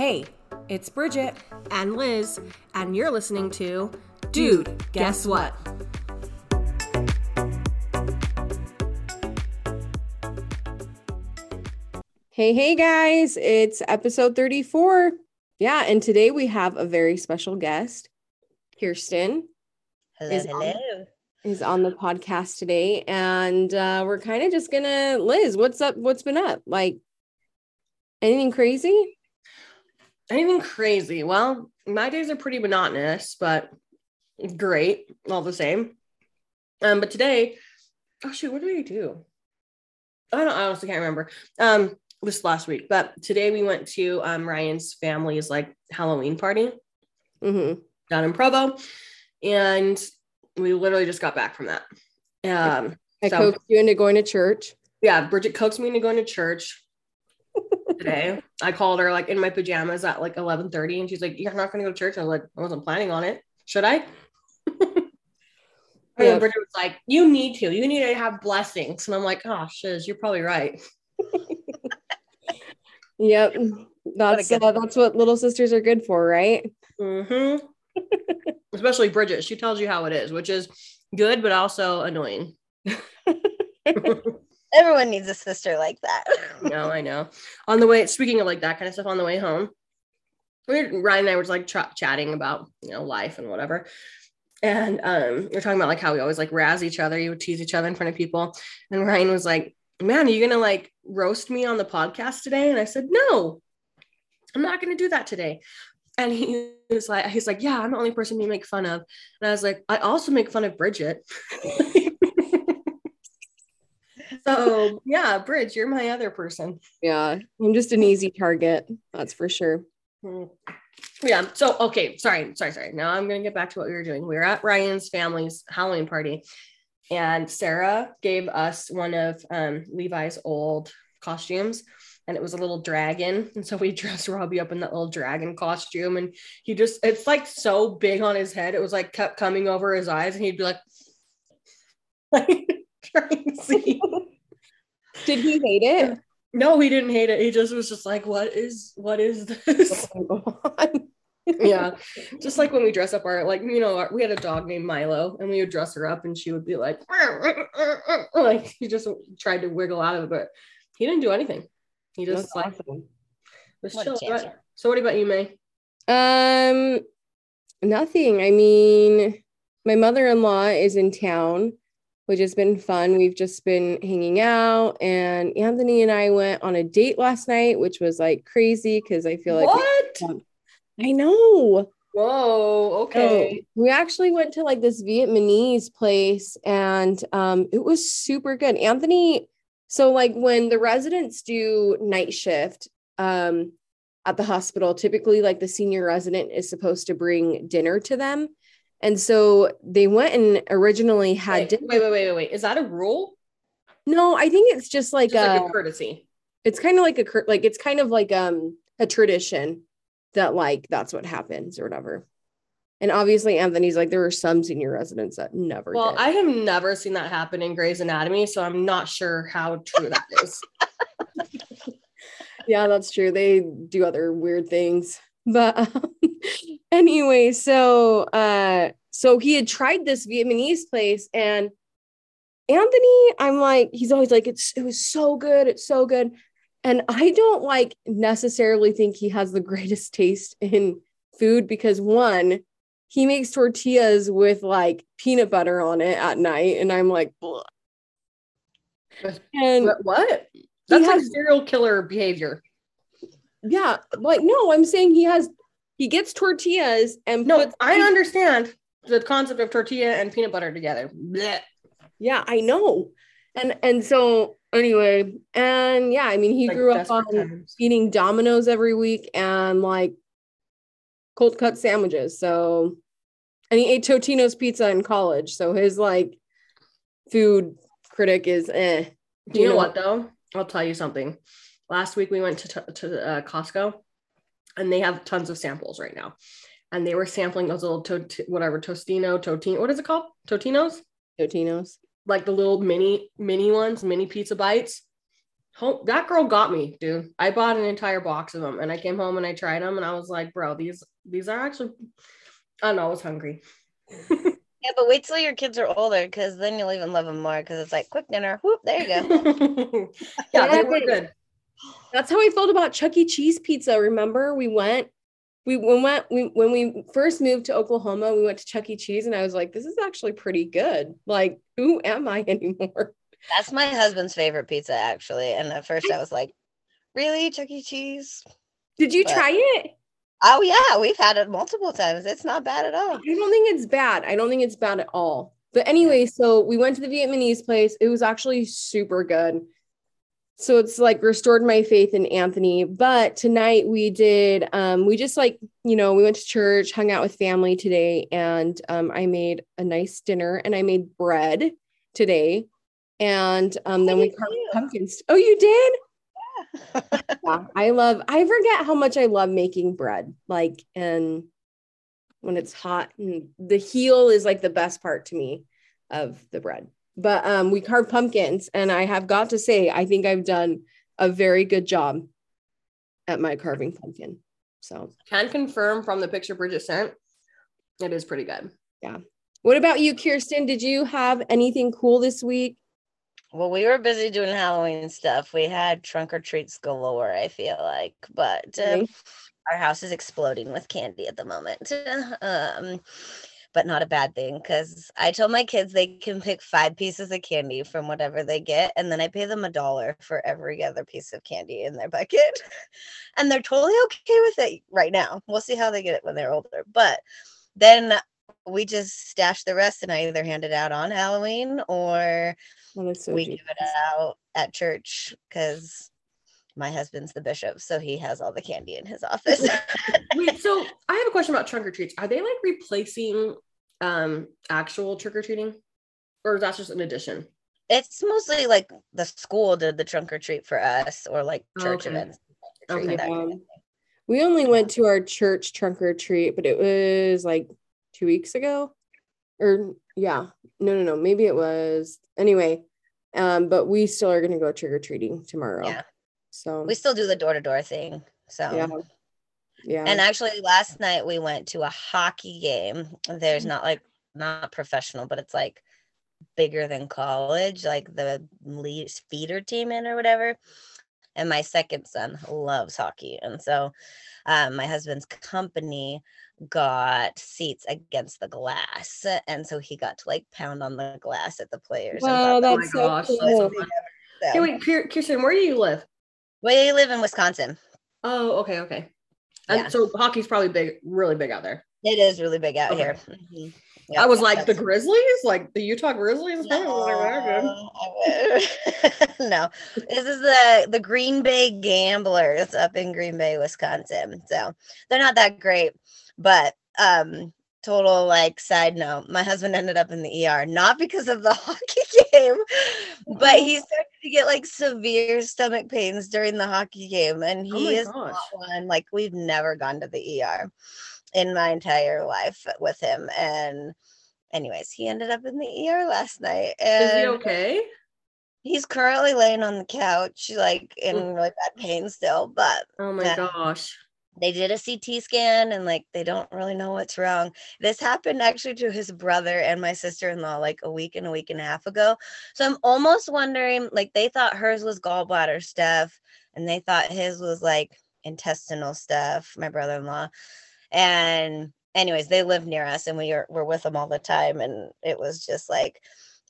Hey, it's Bridget, and Liz, and you're listening to Dude, Guess What? Hey, hey guys, it's episode 34. Yeah, and today we have a very special guest. Kyrsten Hello, Is hello. on- is on the podcast today, and uh, we're kind of just gonna, Liz, what's up? What's been up? Like anything crazy? Anything crazy? Well, my days are pretty monotonous, but great all the same. Um, but today, oh shoot, what did I do? I don't I honestly can't remember. Um, this last week, but today we went to um Ryan's family's like Halloween party Mm-hmm. down in Provo, and we literally just got back from that. Um, I So- coaxed you into going to church. yeah, Bridget coaxed me into going to church today. I called her like in my pajamas at like 11:30 and she's like, You're not gonna go to church. I was like, I wasn't planning on it. Should I? and Yeah. Bridget was like, You need to, you need to have blessings. And I'm like, oh shiz, you're probably right. Yep, that's uh, that's what little sisters are good for, right? hmm Especially Bridget. She tells you how it is, which is good, but also annoying. Everyone needs a sister like that. no, I know. On the way, speaking of like that kind of stuff, on the way home, we Ryan and I were just like ch- chatting about you know life and whatever, and um, we are talking about like how we always like razz each other, you would tease each other in front of people, and Ryan was like, "Man, are you gonna like roast me on the podcast today?" And I said, "No, I'm not gonna do that today." And he was like, he's like, yeah, I'm the only person you make fun of. And I was like, I also make fun of Bridget. so yeah, Bridge, you're my other person. Yeah, I'm just an easy target. That's for sure. Mm. Yeah. So okay, sorry, sorry, sorry. Now I'm gonna get back to what we were doing. We were at Ryan's family's Halloween party, and Sarah gave us one of um, Levi's old costumes, and it was a little dragon. And so we dressed Robbie up in that little dragon costume, and he just it's like so big on his head. It was like kept coming over his eyes, and he'd be like, like trying to see. Did he hate it? No, he didn't hate it. He just was just like, what is what is this? My God. yeah just like when we dress up our like you know our, we had a dog named milo and we would dress her up and she would be like like he just tried to wiggle out of it but he didn't do anything he just That's like awesome. was What chill. But- so what about you may Um, nothing. I mean, my mother-in-law is in town, which has been fun. We've just been hanging out, and Anthony and I went on a date last night, which was like crazy because I feel like what I know. whoa okay So we actually went to like this Vietnamese place and um it was super good. Anthony, so like when the residents do night shift um at the hospital, typically like the senior resident is supposed to bring dinner to them. And so they went and originally had wait, dinner. wait wait wait wait is that a rule No, I think it's just like just a like a courtesy it's kind of like a cur- like it's kind of like um a tradition that like that's what happens or whatever. And obviously Anthony's like there were some senior residents that never well did. i have never seen that happen in Grey's Anatomy so i'm not sure how true that is yeah, that's true. They do other weird things. But um, anyway, so uh so he had tried this Vietnamese place and Anthony, I'm like, he's always like, it's it was so good, it's so good. And I don't like necessarily think he has the greatest taste in food because one, he makes tortillas with like peanut butter on it at night, and I'm like, "Bleh." and What- that's like has- serial killer behavior yeah, like no, I'm saying he has he gets tortillas and No, puts I understand the concept of tortilla and peanut butter together. Blech. yeah, I know. And and so anyway, and yeah, I mean he Like grew up on times. eating Domino's every week and like cold cut sandwiches. So and he ate Totino's pizza in college. So his like food critic is eh. You know what though? I'll tell you something. Last week we went to t- to uh, Costco, and they have tons of samples right now, and they were sampling those little to- whatever Tostino, Totino. What is it called? Totinos? Totino's. Like the little mini mini ones, mini pizza bites. Home, that girl got me, dude. I bought an entire box of them, and I came home and I tried them, and I was like, bro, these these are actually. I don't know. I was hungry. Yeah, but wait till your kids are older because then you'll even love them more because it's like quick dinner. Whoop, there you go. yeah, they Yeah, were good. That's how I felt about Chuck E. Cheese pizza. Remember, we went, we we went, we when we first moved to Oklahoma, we went to Chuck E. Cheese, and I was like, this is actually pretty good. Like, who am I anymore? That's my husband's favorite pizza, actually. And at first I was like, really? Chuck E. Cheese? Did you But- try it? Oh, yeah. We've had it multiple times. It's not bad at all. I don't think it's bad. I don't think it's bad at all. But anyway, so we went to the Vietnamese place. It was actually super good. So it's like restored my faith in Anthony. But tonight we did, um, we just like, you know, we went to church, hung out with family today, and um, I made a nice dinner and I made bread today. And um, then I we carved pumpkins. Oh, you did? yeah, I love, I forget how much I love making bread. Like, and when it's hot and the heel is like the best part to me of the bread. But um, we carved pumpkins, and I have got to say, I think I've done a very good job at my carving pumpkin. So, Can confirm from the picture Bridget sent. It is pretty good. Yeah. What about you, Kyrsten? Did you have anything cool this week? Well, we were busy doing Halloween stuff. We had trunk or treats galore, I feel like. But uh, Okay. our house is exploding with candy at the moment. um, but not a bad thing because I told my kids they can pick five pieces of candy from whatever they get, and then I pay them a dollar for every other piece of candy in their bucket. and they're totally okay with it right now. We'll see how they get it when they're older. But then we just stash the rest and I either hand it out on Halloween or that's so we give it out at church because my husband's the bishop, so he has all the candy in his office. Wait, so I have a question about trunk or treats. Are they like replacing um actual trick or treating, or is that just an addition? it's mostly like the school did the trunk or treat for us, or like church Okay. events. trunk or treat, Okay. kind of Um, we only went to our church trunk or treat, but it was like two weeks ago. Or yeah, no, no, no. Maybe it was anyway. Um, but we still are gonna go trick or treating tomorrow. Yeah. So We still do the door to door thing. So yeah. Yeah. And actually, last night we went to a hockey game. There's not like not professional, but it's like bigger than college, like the lead feeder team in or whatever. And my second son loves hockey, and so um, my husband's company got seats against the glass, and so he got to like pound on the glass at the players. and wow, thought that that's my so gosh, cool. that's so fun. so- Hey, wait, Kir- Kyrsten, where do you live? We live in Wisconsin. Oh, okay, okay. And Yeah. so hockey's probably big, really big out there. It is really big out Okay. here. Mhm. I was like the Grizzlies, like the Utah Grizzlies. No, they're good. I would- no, this is the the Green Bay Gamblers up in Green Bay, Wisconsin. So they're not that great, but um, total like side note, my husband ended up in the ER not because of the hockey game, but he started to get like severe stomach pains during the hockey game, and Oh he my is gosh. one like we've never gone to the ER in my entire life with him and anyways he ended up in the er last night and Is he okay? he's currently laying on the couch like in really bad pain still but Oh my Yeah. gosh. They did a ct scan and like they don't really know what's wrong this happened actually to his brother and my sister-in-law like a week and a week and a half ago so i'm almost wondering like they thought hers was gallbladder stuff and they thought his was like intestinal stuff my brother-in-law and anyways they live near us and we are, were with them all the time and it was just like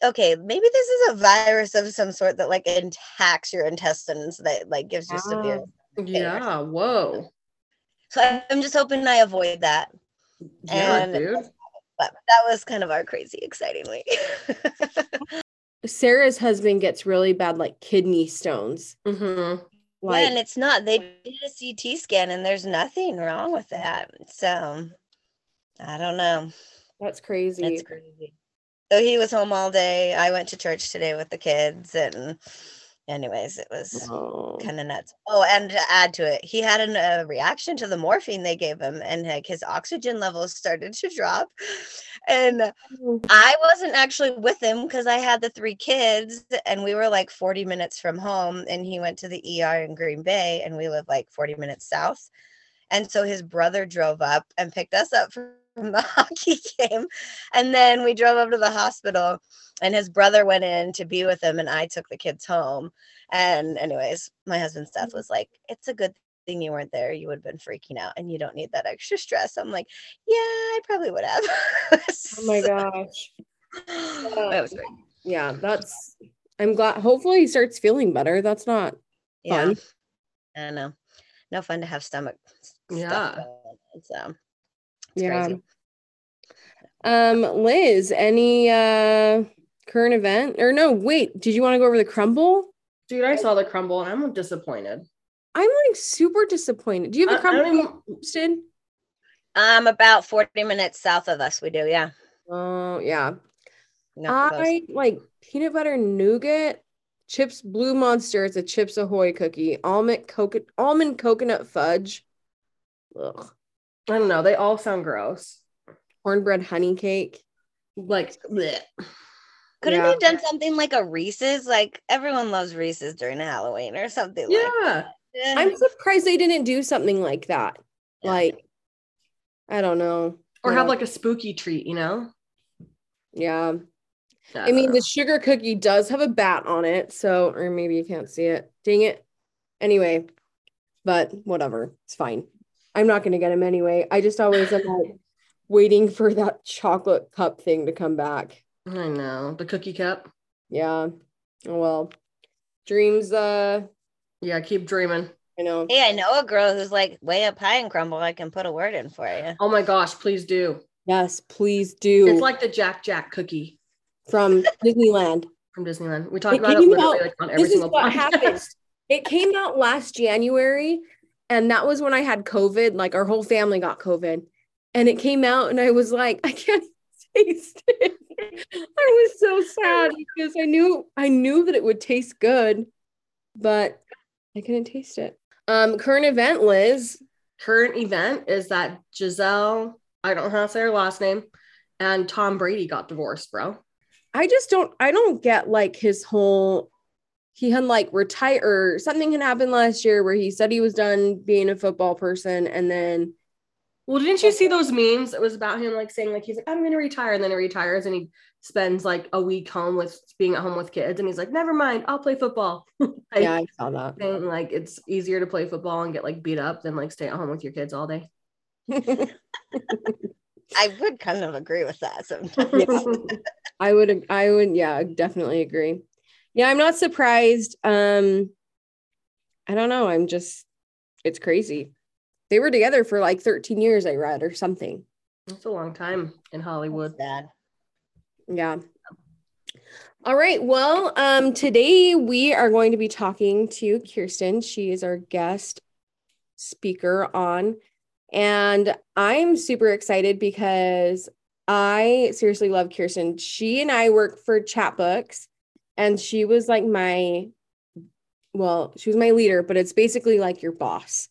okay maybe this is a virus of some sort that like attacks your intestines that like gives you severe ah, Yeah. Whoa. So I- i'm just hoping i avoid that Yeah, And- dude. but that was kind of our crazy exciting week Sarah's husband gets really bad like kidney stones. Mm-hmm. Like yeah and it's not they did a ct scan and there's nothing wrong with that so i don't know that's crazy. it's crazy so he was home all day i went to church today with the kids and anyways, it was Oh. kind of nuts. Oh, and to add to it, he had a reaction to the morphine they gave him, and like his oxygen levels started to drop. And I wasn't actually with him because I had the three kids, and we were like 40 minutes from home. And he went to the ER in Green Bay, and we live like 40 minutes south. And so his brother drove up and picked us up from the hockey game. And then we drove up to the hospital, and his brother went in to be with him, and I took the kids home. And, anyways, my husband's death was like, it's a good thing you weren't there. You would have been freaking out, and you don't need that extra stress. I'm like, yeah, I probably would have. Oh my gosh. That was great. Yeah, that's I'm glad hopefully he starts feeling better. That's not Yeah. fun. I know. No fun to have stomach s- Yeah. stuff So it's yeah. crazy. Um, Liz, any uh current event or no, wait, did you want to go over the Crumbl? Dude, I saw the Crumbl and I'm disappointed. I'm like super disappointed. Do you have I- the I don't Crumbl even- posted? Um, about 40 minutes south of us, we do, yeah. Oh yeah. No, close. I like peanut butter nougat, chips blue monster. It's a chips ahoy cookie, almond coconut almond coconut fudge. Ugh. I don't know. They all sound gross. Cornbread honey cake. Like, bleh. Couldn't yeah. they have done something like a Reese's? Like everyone loves Reese's during Halloween or something like yeah. that. I'm surprised they didn't do something like that. Yeah. Like, I don't know. Or have like a spooky treat, you know? yeah. Yeah, I mean, don't the sugar cookie does have a bat on it, so or maybe you can't see it. Dang it. Anyway, but whatever, it's fine. I'm not gonna get him anyway. I just always am like waiting for that chocolate cup thing to come back. I know. The cookie cup. Yeah. Oh well. Dreams, uh, Yeah, keep dreaming. I know. Hey, I know a girl who's like way up high in Crumbl. I can put a word in for you. Oh my gosh, please do. Yes, please do It's like the Jack Jack cookie from Disneyland. from Disneyland. We talk It about it came literally out- like on every this is single what podcast. happened. It came out last January, and that was when I had COVID. Like our whole family got COVID, and it came out, and I was like, I can't taste it. I was so sad because I knew I knew that it would taste good, but I couldn't taste it. Um, current event, Liz. Current event is that Gisele, I don't know how to say her last name, and Tom Brady got divorced, bro. I just don't. I don't get like his whole. He had like retire or something had happened last year where he said he was done being a football person, and then Well, didn't you see those memes? It was about him like saying like he's like I'm gonna retire, and then he retires and he spends like a week home with being at home with kids, and he's like, never mind, I'll play football. like, yeah, I saw that. saying, like it's easier to play football and get like beat up than like stay at home with your kids all day. I would kind of agree with that sometimes. I would, I would, yeah, definitely agree. Yeah, I'm not surprised. Um, I don't know. I'm just, it's crazy. They were together for like 13 years, I read, or something. It's a long time in Hollywood. Sad. Yeah. All right. Well, um, today we are going to be talking to Kyrsten. She is our guest speaker on, and I'm super excited because I seriously love Kyrsten. She and I work for Chatbooks, and she was like my, well, she was my leader, but it's basically like your boss.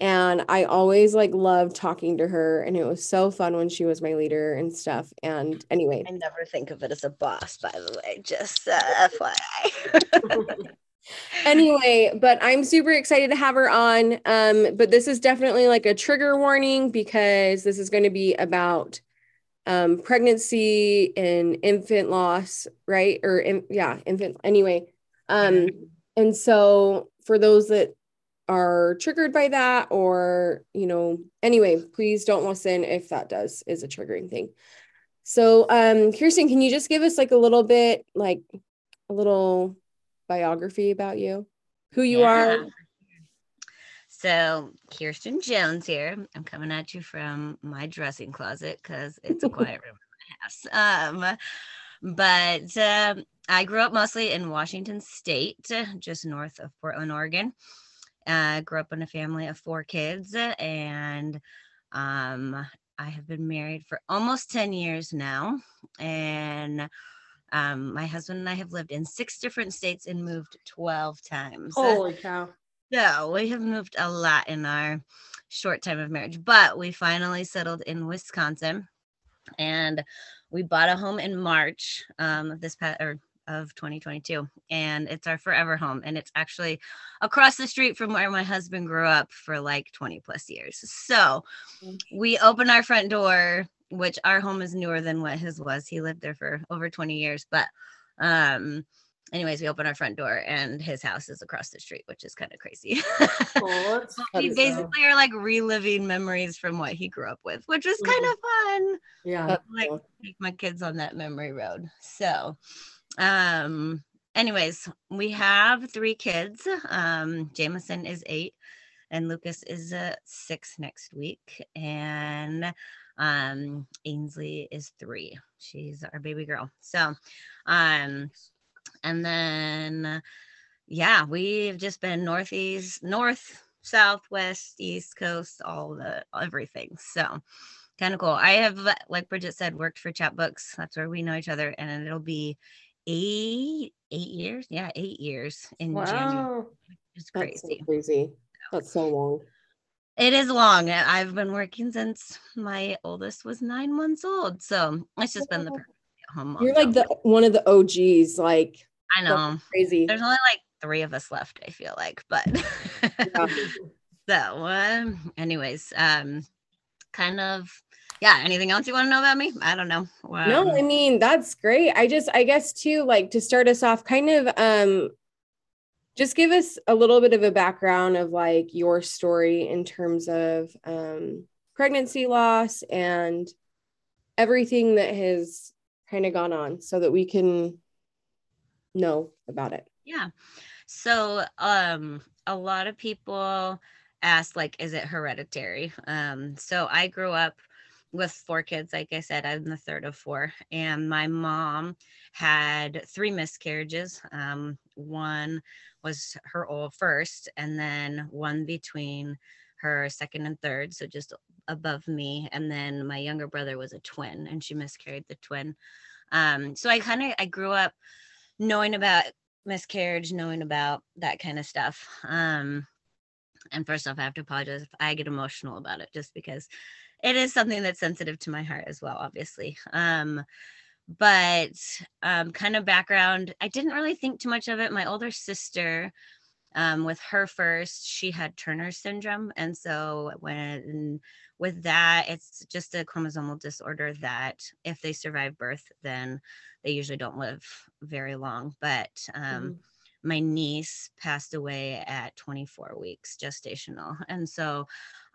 And I always like loved talking to her, and it was so fun when she was my leader and stuff. And anyway, I never think of it as a boss, by the way, just uh, FYI. anyway, but I'm super excited to have her on. Um, but this is definitely like a trigger warning because this is going to be about um pregnancy and infant loss, right? Or in, yeah, infant anyway. Um, and so for those that are triggered by that or you know anyway please don't listen if that does is a triggering thing so um kyrsten can you just give us like a little bit like a little biography about you who you Yeah. are So, Kyrsten Jones here. I'm coming at you from my dressing closet because it's a quiet room in my house. Um, but um, I grew up mostly in Washington State, just north of Portland, Oregon. Uh, grew up in a family of four kids, and um, I have been married for almost 10 years now. And Um, my husband and I have lived in six different states and moved 12 times. Holy cow. So we have moved a lot in our short time of marriage, but we finally settled in Wisconsin and we bought a home in March um, of this past or of 2022 and it's our forever home and it's actually across the street from where my husband grew up for like 20 plus years. So we open our front door which our home is newer than what his was. He lived there for over 20 years but um anyways we open our front door and his house is across the street which is kind of crazy Oh, we basically are like reliving memories from what he grew up with which was kind of fun yeah. Like take my kids on that memory road. So, um, anyways, we have three kids. Um, Jameson is eight, and Lucas is uh, six next week, and um, Ainsley is three. She's our baby girl. So, um, and then yeah, we've just been northeast, north, southwest, east coast, all the everything. So kind of cool. I have, like Bridget said, worked for Chatbooks. That's where we know each other, and it'll be eight eight years. Yeah, eight years in January. Wow. It's That's so crazy. crazy. That's so long. It is long. I've been working since my oldest was nine months old, so it's just been the perfect home. You're like the one of the OGs. Like I know. crazy. There's only like three of us left. I feel like, but so um, anyways, um, kind of. Yeah. Anything else you want to know about me? I don't know. no, Um, I mean that's great. I just I guess too, like to start us off, kind of um just give us a little bit of a background of like your story in terms of um pregnancy loss and everything that has kind of gone on so that we can know about it. Yeah. So um a lot of people ask like is it hereditary? Um so I grew up with four kids like I said I'm the third of four and my mom had three miscarriages. Um one was her old first and then one between her second and third so just above me and then my younger brother was a twin and she miscarried the twin. Um so I kind of I grew up knowing about miscarriage, knowing about that kind of stuff. Um, and first off, I have to apologize if I get emotional about it, just because it is something that's sensitive to my heart as well, obviously. Um, but um, kind of background, I didn't really think too much of it. My older sister, um, with her first, she had Turner syndrome, and so when with that, it's just a chromosomal disorder that if they survive birth, then they usually don't live very long. But um, my niece passed away at 24 weeks gestational. And so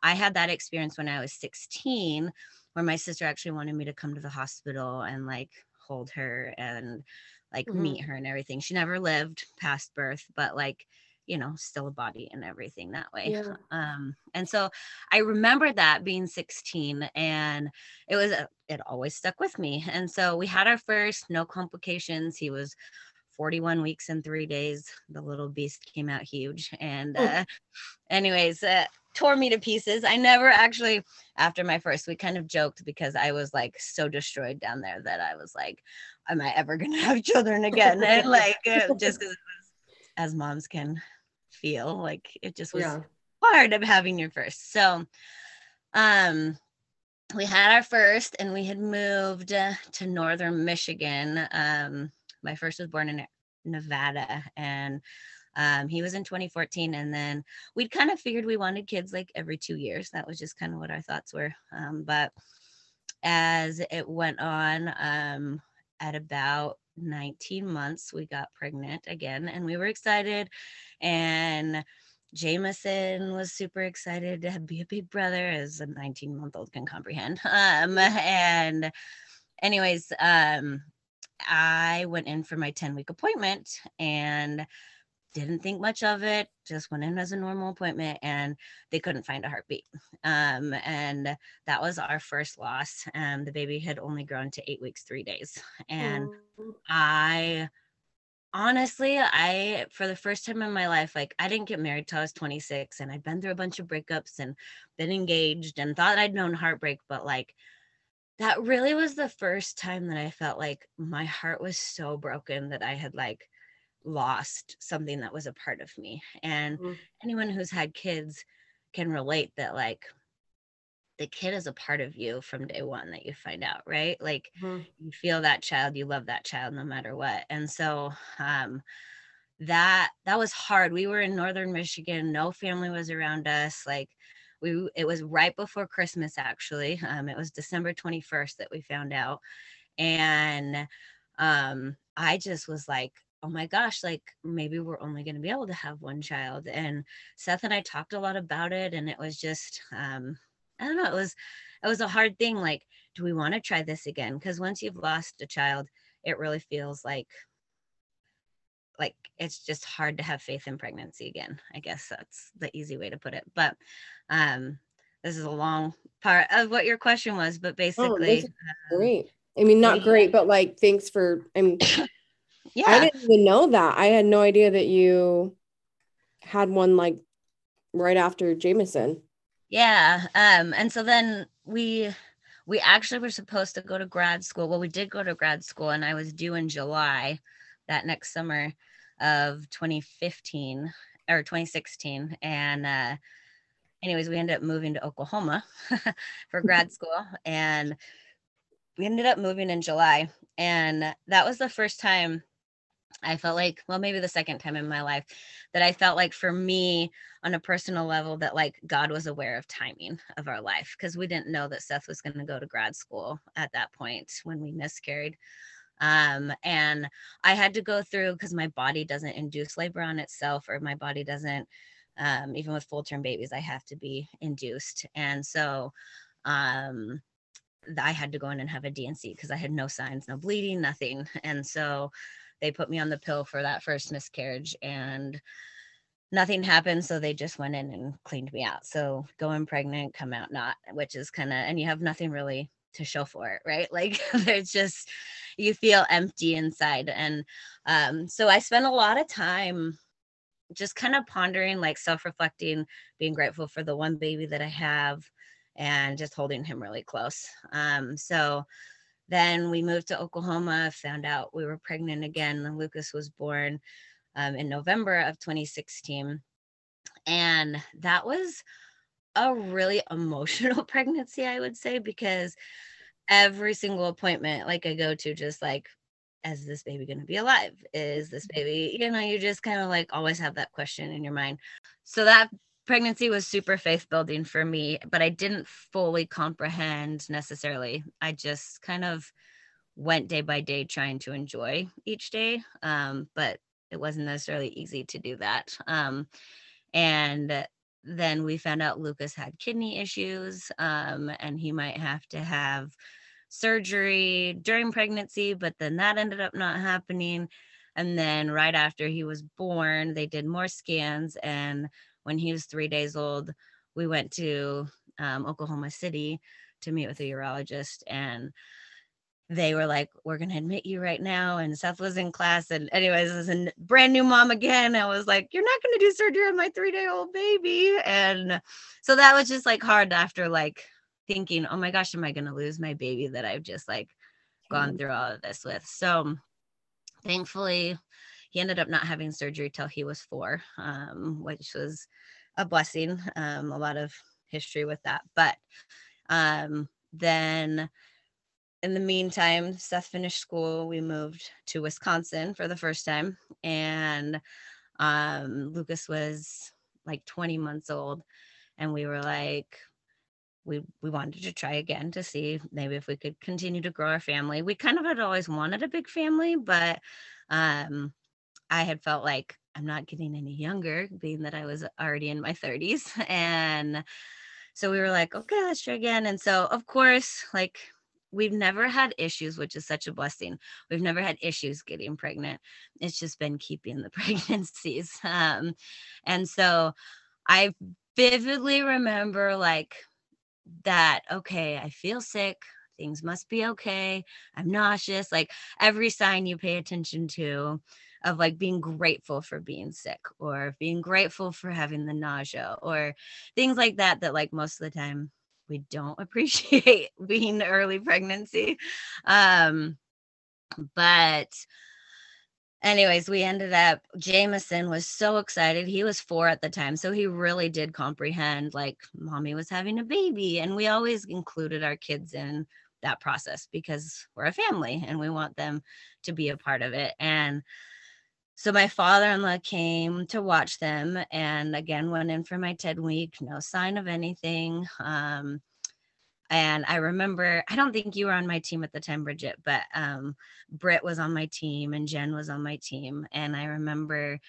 I had that experience when I was 16, where my sister actually wanted me to come to the hospital and like hold her and like Mhm. meet her and everything. She never lived past birth, but like, you know, still a body and everything that way. Yeah. Um, and so I remember that being 16 and it was, a- it always stuck with me. And so we had our first, no complications. He was 41 weeks and three days. The little beast came out huge. And, Oh. uh, anyways, uh, tore me to pieces. I never actually, after my first, we kind of joked because I was like so destroyed down there that I was like, am I ever going to have children again? And like, uh, just because as moms can feel like it just was Yeah. hard of having your first. So, um, we had our first, and we had moved uh, to northern Michigan. Um, my first was born in Nevada, and um, he was in 2014. And then we'd kind of figured we wanted kids like every two years. That was just kind of what our thoughts were. Um, but as it went on, um, at about 19 months, we got pregnant again, and we were excited. And Jameson was super excited to be a big brother, as a 19 month old can comprehend. Um, and, anyways, um, I went in for my 10 week appointment and didn't think much of it, just went in as a normal appointment and they couldn't find a heartbeat. Um, and that was our first loss. Um, the baby had only grown to eight weeks, three days. And Oh. I honestly, I for the first time in my life, like I didn't get married till I was 26 and I'd been through a bunch of breakups and been engaged and thought I'd known heartbreak, but like that really was the first time that I felt like my heart was so broken that I had like lost something that was a part of me. And Mhm. anyone who's had kids can relate that like the kid is a part of you from day one that you find out, right? Like Mhm. you feel that child, you love that child no matter what. And so um that that was hard. We were in northern Michigan, no family was around us. Like we it was right before Christmas actually. Um it was December 21st that we found out. And um I just was like, oh my gosh, like maybe we're only going to be able to have one child. And Seth and I talked a lot about it and it was just um I don't know, it was it was a hard thing like do we want to try this again? Because once you've lost a child, it really feels like like it's just hard to have faith in pregnancy again. I guess that's the easy way to put it. But um this is a long part of what your question was, but basically is Great. I mean, not great, but like, thanks for. I mean, I didn't even know that. I had no idea that you had one like right after Jameson. Yeah. Um, and so then we we actually were supposed to go to grad school. Well, we did go to grad school, and I was due in July that next summer of 2015 or 2016. And uh anyways, we ended up moving to Oklahoma for grad school. And we ended up moving in July. And that was the first time I felt like, well, maybe the second time in my life that I felt like for me on a personal level that like God was aware of timing of our life because we didn't know that Seth was going to go to grad school at that point when we miscarried. Um, and I had to go through because my body doesn't induce labor on itself, or my body doesn't, um, even with full term babies, I have to be induced. And so, um, I had to go in and have a DNC because I had no signs, no bleeding, nothing. And so they put me on the pill for that first miscarriage and nothing happened. So they just went in and cleaned me out. So going pregnant, come out not, which is kind of, and you have nothing really to show for it, right? Like there's just, you feel empty inside. And um, so I spent a lot of time just kind of pondering, like self reflecting, being grateful for the one baby that I have and just holding him really close. Um, so then we moved to Oklahoma, found out we were pregnant again. and Lucas was born um, in November of 2016. And that was a really emotional pregnancy, I would say, because every single appointment, like I go to, just like, is this baby going to be alive? Is this baby, you know, you just kind of like always have that question in your mind. So that pregnancy was super faith building for me, but I didn't fully comprehend necessarily. I just kind of went day by day trying to enjoy each day. Um, but it wasn't necessarily easy to do that. Um, and then we found out Lucas had kidney issues um, and he might have to have surgery during pregnancy, but then that ended up not happening. And then right after he was born, they did more scans. And when he was three days old, we went to um, Oklahoma City to meet with a urologist. And they were like, We're going to admit you right now. And Seth was in class. And, anyways, as a brand new mom again, I was like, You're not going to do surgery on my three day old baby. And so that was just like hard after like thinking, Oh my gosh, am I going to lose my baby that I've just like gone through all of this with? So thankfully, he ended up not having surgery till he was four, um, which was a blessing. Um, a lot of history with that. But um, then in the meantime, Seth finished school. We moved to Wisconsin for the first time. And um, Lucas was like 20 months old. And we were like, we we wanted to try again to see maybe if we could continue to grow our family. We kind of had always wanted a big family, but um I had felt like I'm not getting any younger, being that I was already in my 30s. And so we were like, okay, let's try again. And so, of course, like we've never had issues, which is such a blessing. We've never had issues getting pregnant. It's just been keeping the pregnancies. Um, and so I vividly remember like that, okay, I feel sick. Things must be okay. I'm nauseous. Like every sign you pay attention to of like being grateful for being sick or being grateful for having the nausea or things like that that like most of the time we don't appreciate being early pregnancy. Um, but anyways, we ended up, Jameson was so excited. He was four at the time. So he really did comprehend like mommy was having a baby. And we always included our kids in that process because we're a family and we want them to be a part of it. And so my father-in-law came to watch them and again went in for my TED week, no sign of anything. Um, and I remember, I don't think you were on my team at the time, Bridget, but um, Britt was on my team and Jen was on my team. And I remember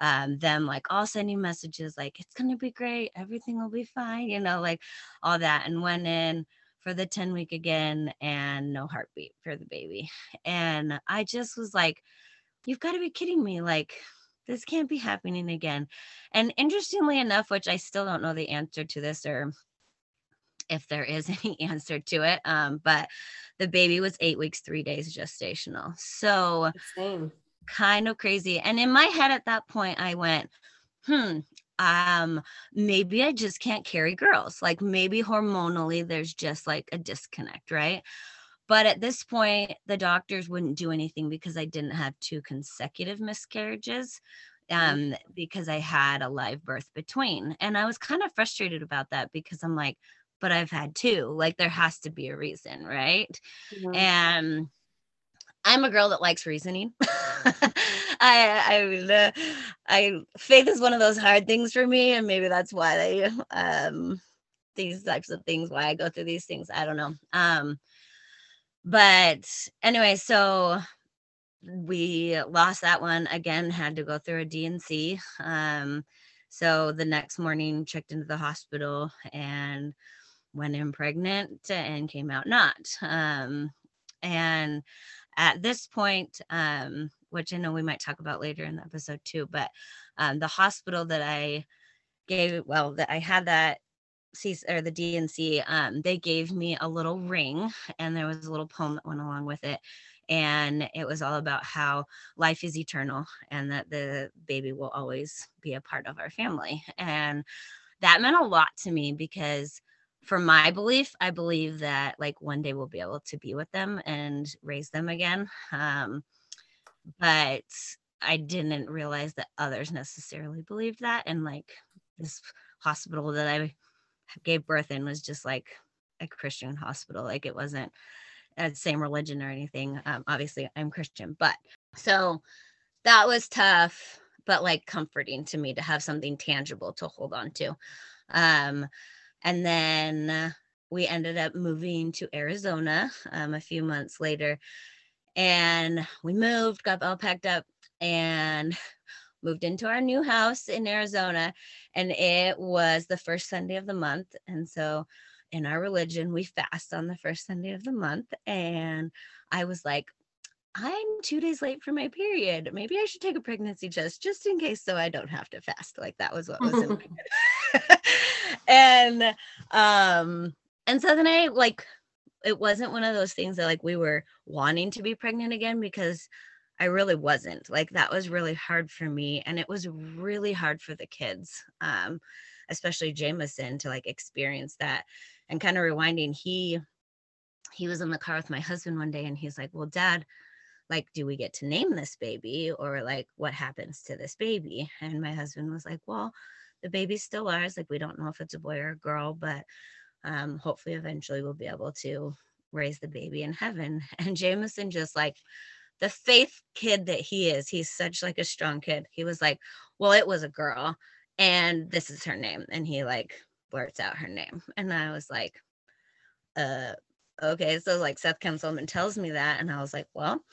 um, them like all sending messages like, it's going to be great. Everything will be fine, you know, like all that. And went in for the 10 week again and no heartbeat for the baby. And I just was like, you've got to be kidding me. Like, this can't be happening again. And interestingly enough, which I still don't know the answer to this or if there is any answer to it. Um, but the baby was eight weeks, three days gestational. So Same. kind of crazy. And in my head at that point, I went, hmm, um, maybe I just can't carry girls. Like maybe hormonally there's just like a disconnect, right? But at this point, the doctors wouldn't do anything because I didn't have two consecutive miscarriages um, because I had a live birth between. And I was kind of frustrated about that because I'm like, but I've had two. Like there has to be a reason, right? Mhm. And I'm a girl that likes reasoning. I, I, uh, I, faith is one of those hard things for me, and maybe that's why they, um, these types of things, why I go through these things. I don't know. Um, but anyway, so we lost that one again. Had to go through a DNC. Um, so the next morning, checked into the hospital and went in pregnant and came out not. Um, and at this point, um, which I know we might talk about later in the episode too, but um, the hospital that I gave, well, that I had that Or the DNC, um, they gave me a little ring, and there was a little poem that went along with it, and it was all about how life is eternal and that the baby will always be a part of our family, and that meant a lot to me because for my belief, I believe that like one day we'll be able to be with them and raise them again. Um, but I didn't realize that others necessarily believed that. And like this hospital that I gave birth in was just like a Christian hospital. Like it wasn't the same religion or anything. Um, obviously, I'm Christian, but so that was tough, but like comforting to me to have something tangible to hold on to. Um, and then we ended up moving to Arizona um, a few months later. And we moved, got all packed up, and moved into our new house in Arizona. And it was the first Sunday of the month. And so in our religion, we fast on the first Sunday of the month. And I was like, I'm two days late for my period. Maybe I should take a pregnancy test just in case so I don't have to fast. Like that was what was in my head. and um and so then I like it wasn't one of those things that like we were wanting to be pregnant again because I really wasn't. Like that was really hard for me and it was really hard for the kids. Um especially Jameson to like experience that and kind of rewinding he he was in the car with my husband one day and he's like, "Well, dad, like do we get to name this baby or like what happens to this baby?" And my husband was like, "Well, the baby's still ours. Like we don't know if it's a boy or a girl, but um, hopefully eventually we'll be able to raise the baby in heaven. And Jameson just like the faith kid that he is, he's such like a strong kid. He was like, Well, it was a girl, and this is her name. And he like blurts out her name. And I was like, uh okay. So like Seth Kinselman tells me that, and I was like, Well,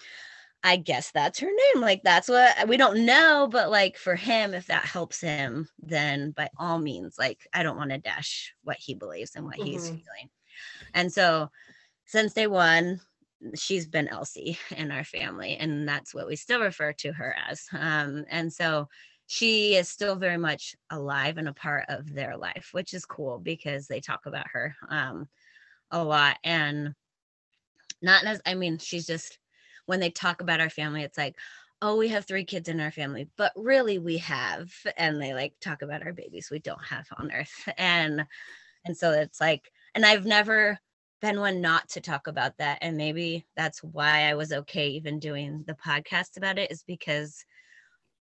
I guess that's her name. Like that's what we don't know, but like for him, if that helps him, then by all means, like I don't want to dash what he believes and what he's Mhm. feeling. And so since day one, she's been Elsie in our family, and that's what we still refer to her as. Um, and so she is still very much alive and a part of their life, which is cool because they talk about her um a lot. And not as I mean, she's just when they talk about our family, it's like, oh, we have three kids in our family, but really we have, and they like talk about our babies we don't have on earth. And and so it's like and I've never been one not to talk about that. And maybe that's why I was okay even doing the podcast about it, is because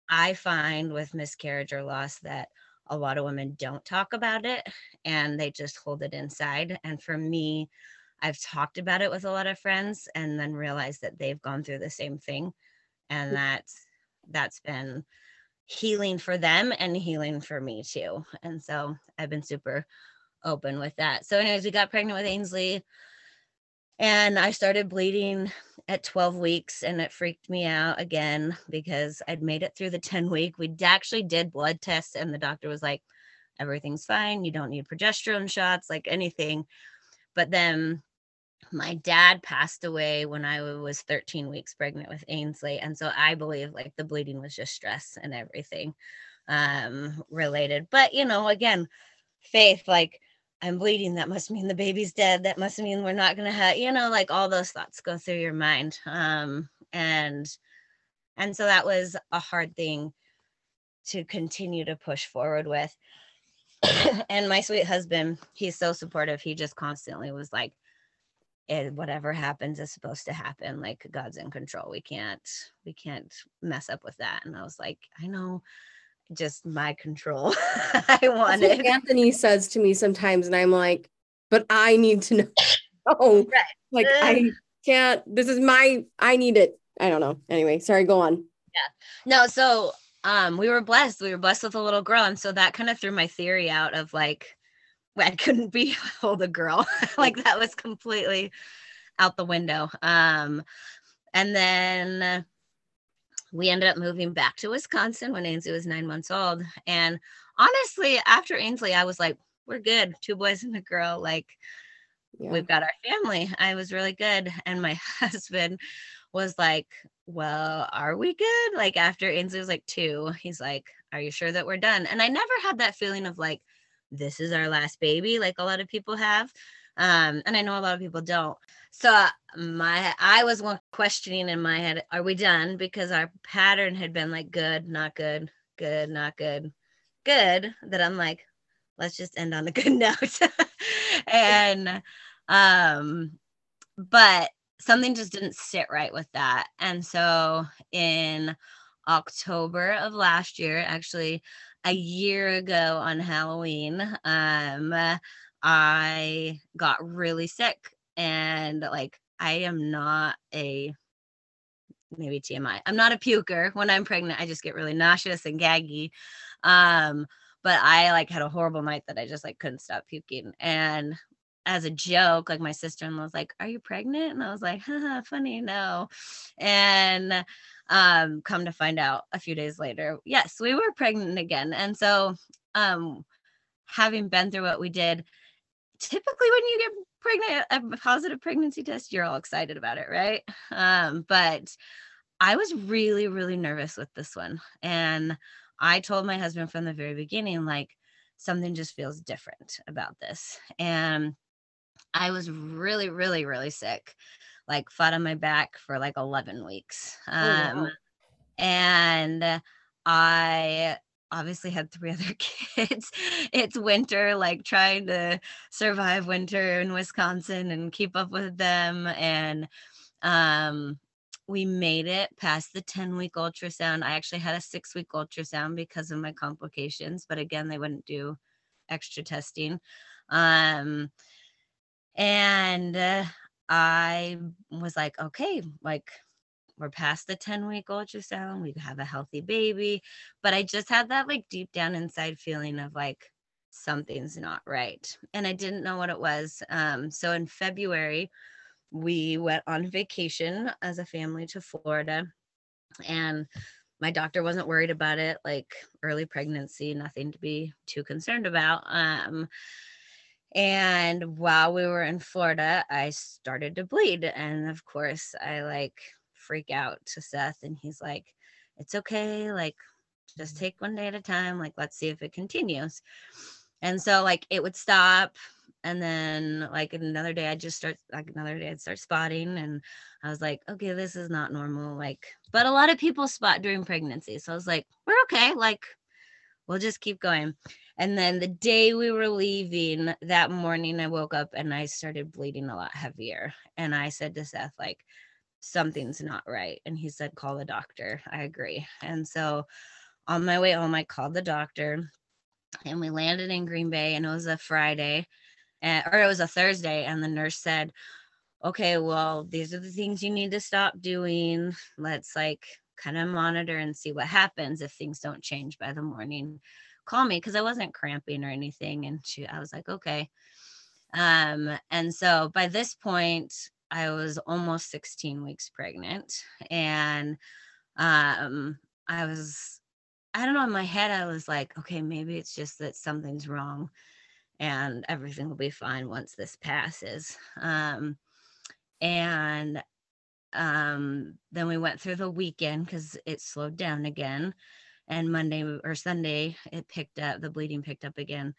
I find with miscarriage or loss that a lot of women don't talk about it and they just hold it inside. And for me, I've talked about it with a lot of friends and then realized that they've gone through the same thing. And mm. that's that's been healing for them and healing for me too. And so I've been super open with that. So, anyways, we got pregnant with Ainsley and I started bleeding at 12 weeks and it freaked me out again because I'd made it through the 10 week. We actually did blood tests and the doctor was like, everything's fine. You don't need progesterone shots, like anything. But then my dad passed away when I was 13 weeks pregnant with Ainsley. And so I believe like the bleeding was just stress and everything um related. But you know, again, faith, like I'm bleeding. That must mean the baby's dead. That must mean we're not gonna have, you know, like all those thoughts go through your mind. Um, and and so that was a hard thing to continue to push forward with. and my sweet husband, he's so supportive. He just constantly was like, it, whatever happens is supposed to happen. Like God's in control. We can't, we can't mess up with that. And I was like, I know just my control. I wanted. Anthony says to me sometimes, and I'm like, but I need to know. Oh, right. like I can't. This is my. I need it. I don't know. Anyway, sorry. Go on. Yeah. No. So, um, we were blessed. We were blessed with a little girl, and so that kind of threw my theory out of like, I couldn't be hold a girl. like that was completely out the window. Um, and then we ended up moving back to Wisconsin when Ainsley was nine months old. And honestly, after Ainsley, I was like, we're good. Two boys and a girl. Like, yeah. we've got our family. I was really good. And my husband was like, well, are we good? Like, after Ainsley was like two, he's like, are you sure that we're done? And I never had that feeling of like, this is our last baby, like a lot of people have. Um, and I know a lot of people don't. So my I was questioning in my head, are we done? Because our pattern had been like good, not good, good, not good, good. That I'm like, let's just end on a good note. and um, but something just didn't sit right with that. And so in October of last year, actually a year ago on Halloween, um, I got really sick and like I am not a maybe TMI. I'm not a puker. When I'm pregnant, I just get really nauseous and gaggy. Um, but I like had a horrible night that I just like couldn't stop puking. And as a joke, like my sister-in-law was like, Are you pregnant? And I was like, Haha, funny, no. And um, come to find out a few days later, yes, we were pregnant again. And so um having been through what we did, typically when you get pregnant a positive pregnancy test you're all excited about it right? Um, but i was really really nervous with this one. And i told my husband from the very beginning like something just feels different about this. And i was really really really sick like flat on my back for like 11 weeks. Um, oh, wow. Um, and i obviously had three other kids. it's winter, like trying to survive winter in Wisconsin and keep up with them. And um, we made it past the 10 week ultrasound. I actually had a six week ultrasound because of my complications, but again, they wouldn't do extra testing. Um, and uh, I was like, okay, like we're past the 10 week ultrasound, we have a healthy baby. But I just had that like deep down inside feeling of like something's not right. And I didn't know what it was. Um, so in February, we went on vacation as a family to Florida. And my doctor wasn't worried about it, like early pregnancy, nothing to be too concerned about. Um, and while we were in Florida, I started to bleed. And of course, I like freak out to Seth and he's like, it's okay. Like, just mm-hmm. take one day at a time. Like, let's see if it continues. And so, like, it would stop. And then, like, another day, I'd just start, like, another day, I'd start spotting. And I was like, okay, this is not normal. Like, but a lot of people spot during pregnancy. So I was like, we're okay. Like, we'll just keep going. And then the day we were leaving that morning, I woke up and I started bleeding a lot heavier. And I said to Seth, like, something's not right. And he said, call the doctor. I agree. And so on my way home, I called the doctor and we landed in Green Bay and it was a Friday and, or it was a Thursday. And the nurse said, okay, well, these are the things you need to stop doing. Let's like kind of monitor and see what happens if things don't change by the morning. Call me because I wasn't cramping or anything. And she, I was like, okay. Um, and so by this point, I was almost 16 weeks pregnant. And um, I was, I don't know, in my head, I was like, okay, maybe it's just that something's wrong and everything will be fine once this passes. Um, and um, then we went through the weekend because it slowed down again. And Monday or Sunday, it picked up, the bleeding picked up again.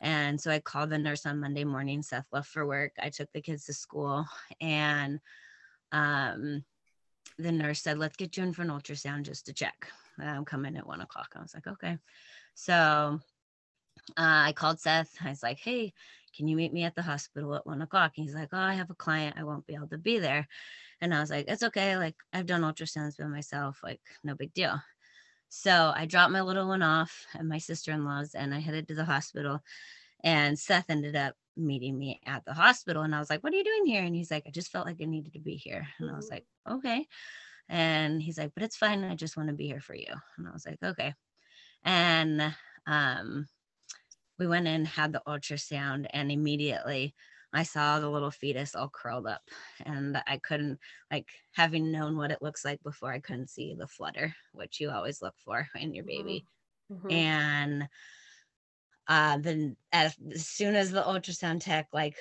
And so I called the nurse on Monday morning. Seth left for work. I took the kids to school and um, the nurse said, let's get you in for an ultrasound just to check. I'm coming at one o'clock. I was like, okay. So uh, I called Seth. I was like, hey, can you meet me at the hospital at one o'clock? And he's like, oh, I have a client. I won't be able to be there. And I was like, it's okay. Like I've done ultrasounds by myself. Like no big deal. So I dropped my little one off at my sister-in-law's and I headed to the hospital. And Seth ended up meeting me at the hospital. And I was like, What are you doing here? And he's like, I just felt like I needed to be here. And I was like, Okay. And he's like, But it's fine. I just want to be here for you. And I was like, Okay. And um we went in, had the ultrasound, and immediately I saw the little fetus all curled up, and I couldn't, like, having known what it looks like before, I couldn't see the flutter, which you always look for in your baby. Mhm. And uh, then as, as soon as the ultrasound tech like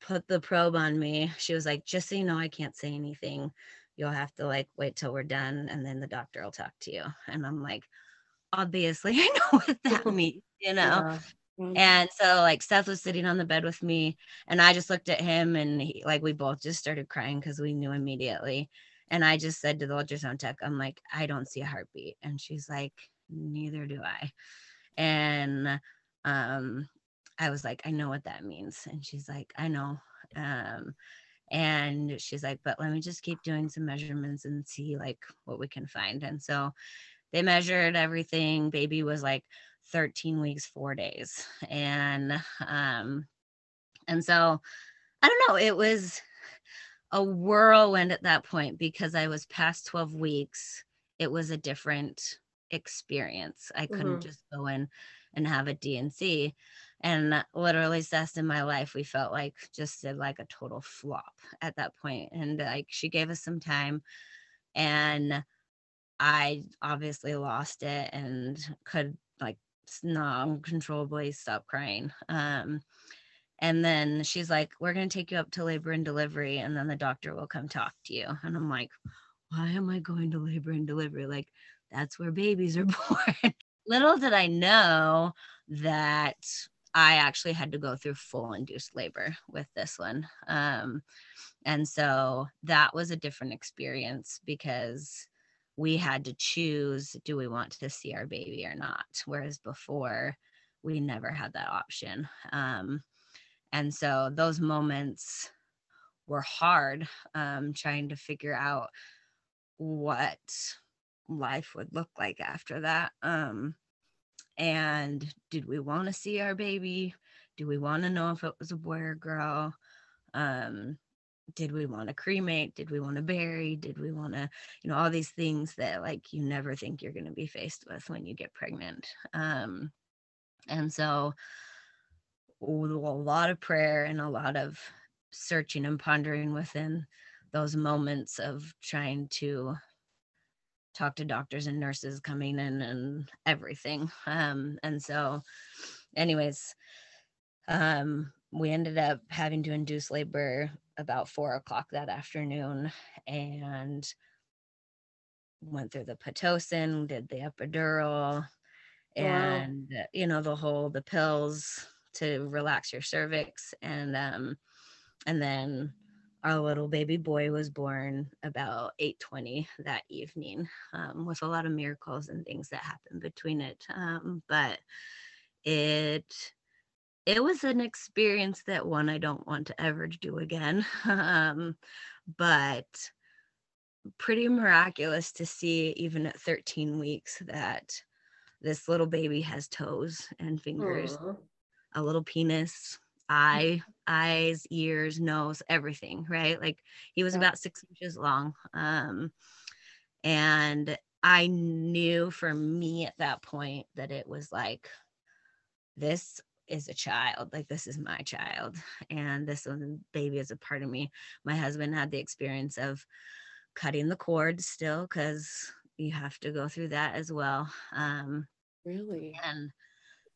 put the probe on me, she was like, "Just so you know, I can't say anything. You'll have to like wait till we're done, and then the doctor will talk to you." And I'm like, obviously, I know what that means, you know. Yeah. Mm-hmm. And so like Seth was sitting on the bed with me and I just looked at him and he, like we both just started crying because we knew immediately. And I just said to the ultrasound tech, I'm like, I don't see a heartbeat. And she's like, neither do I. And um I was like, I know what that means. And she's like, I know. Um and she's like, but let me just keep doing some measurements and see like what we can find. And so they measured everything. Baby was like 13 weeks, four days. And um, and so I don't know, it was a whirlwind at that point because I was past 12 weeks. It was a different experience. I couldn't Mhm. just go in and have a D&C. And literally, Seth in my life, we felt like just did like a total flop at that point. And like she gave us some time and I obviously lost it and could like non-controllably stop crying. Um, and then she's like, "We're gonna take you up to labor and delivery, and then the doctor will come talk to you." And I'm like, "Why am I going to labor and delivery? Like, that's where babies are born." Little did I know that I actually had to go through full induced labor with this one. Um, and so that was a different experience because we had to choose do we want to see our baby or not? Whereas before, we never had that option. Um, and so those moments were hard um, trying to figure out what life would look like after that. Um, and did we want to see our baby? Do we want to know if it was a boy or girl? Um, did we want to cremate? Did we want to bury? Did we want to, you know, all these things that like you never think you're going to be faced with when you get pregnant. Um, and so a lot of prayer and a lot of searching and pondering within those moments of trying to talk to doctors and nurses coming in and everything um and so anyways um we ended up having to induce labor about four o'clock that afternoon and went through the pitocin did the epidural and uh, you know the whole the pills to relax your cervix and um and then our little baby boy was born about 8:20 that evening um, with a lot of miracles and things that happened between it um, but it it was an experience that one I don't want to ever do again. um, but pretty miraculous to see even at 13 weeks that this little baby has toes and fingers, Aw. a little penis, eye, eyes, ears, nose, everything, right? Like he was Yeah. about six inches long. Um, and I knew for me at that point that it was like, this is a child, like this is my child, and this one baby is a part of me. My husband had the experience of cutting the cord still because you have to go through that as well. Um, Really? and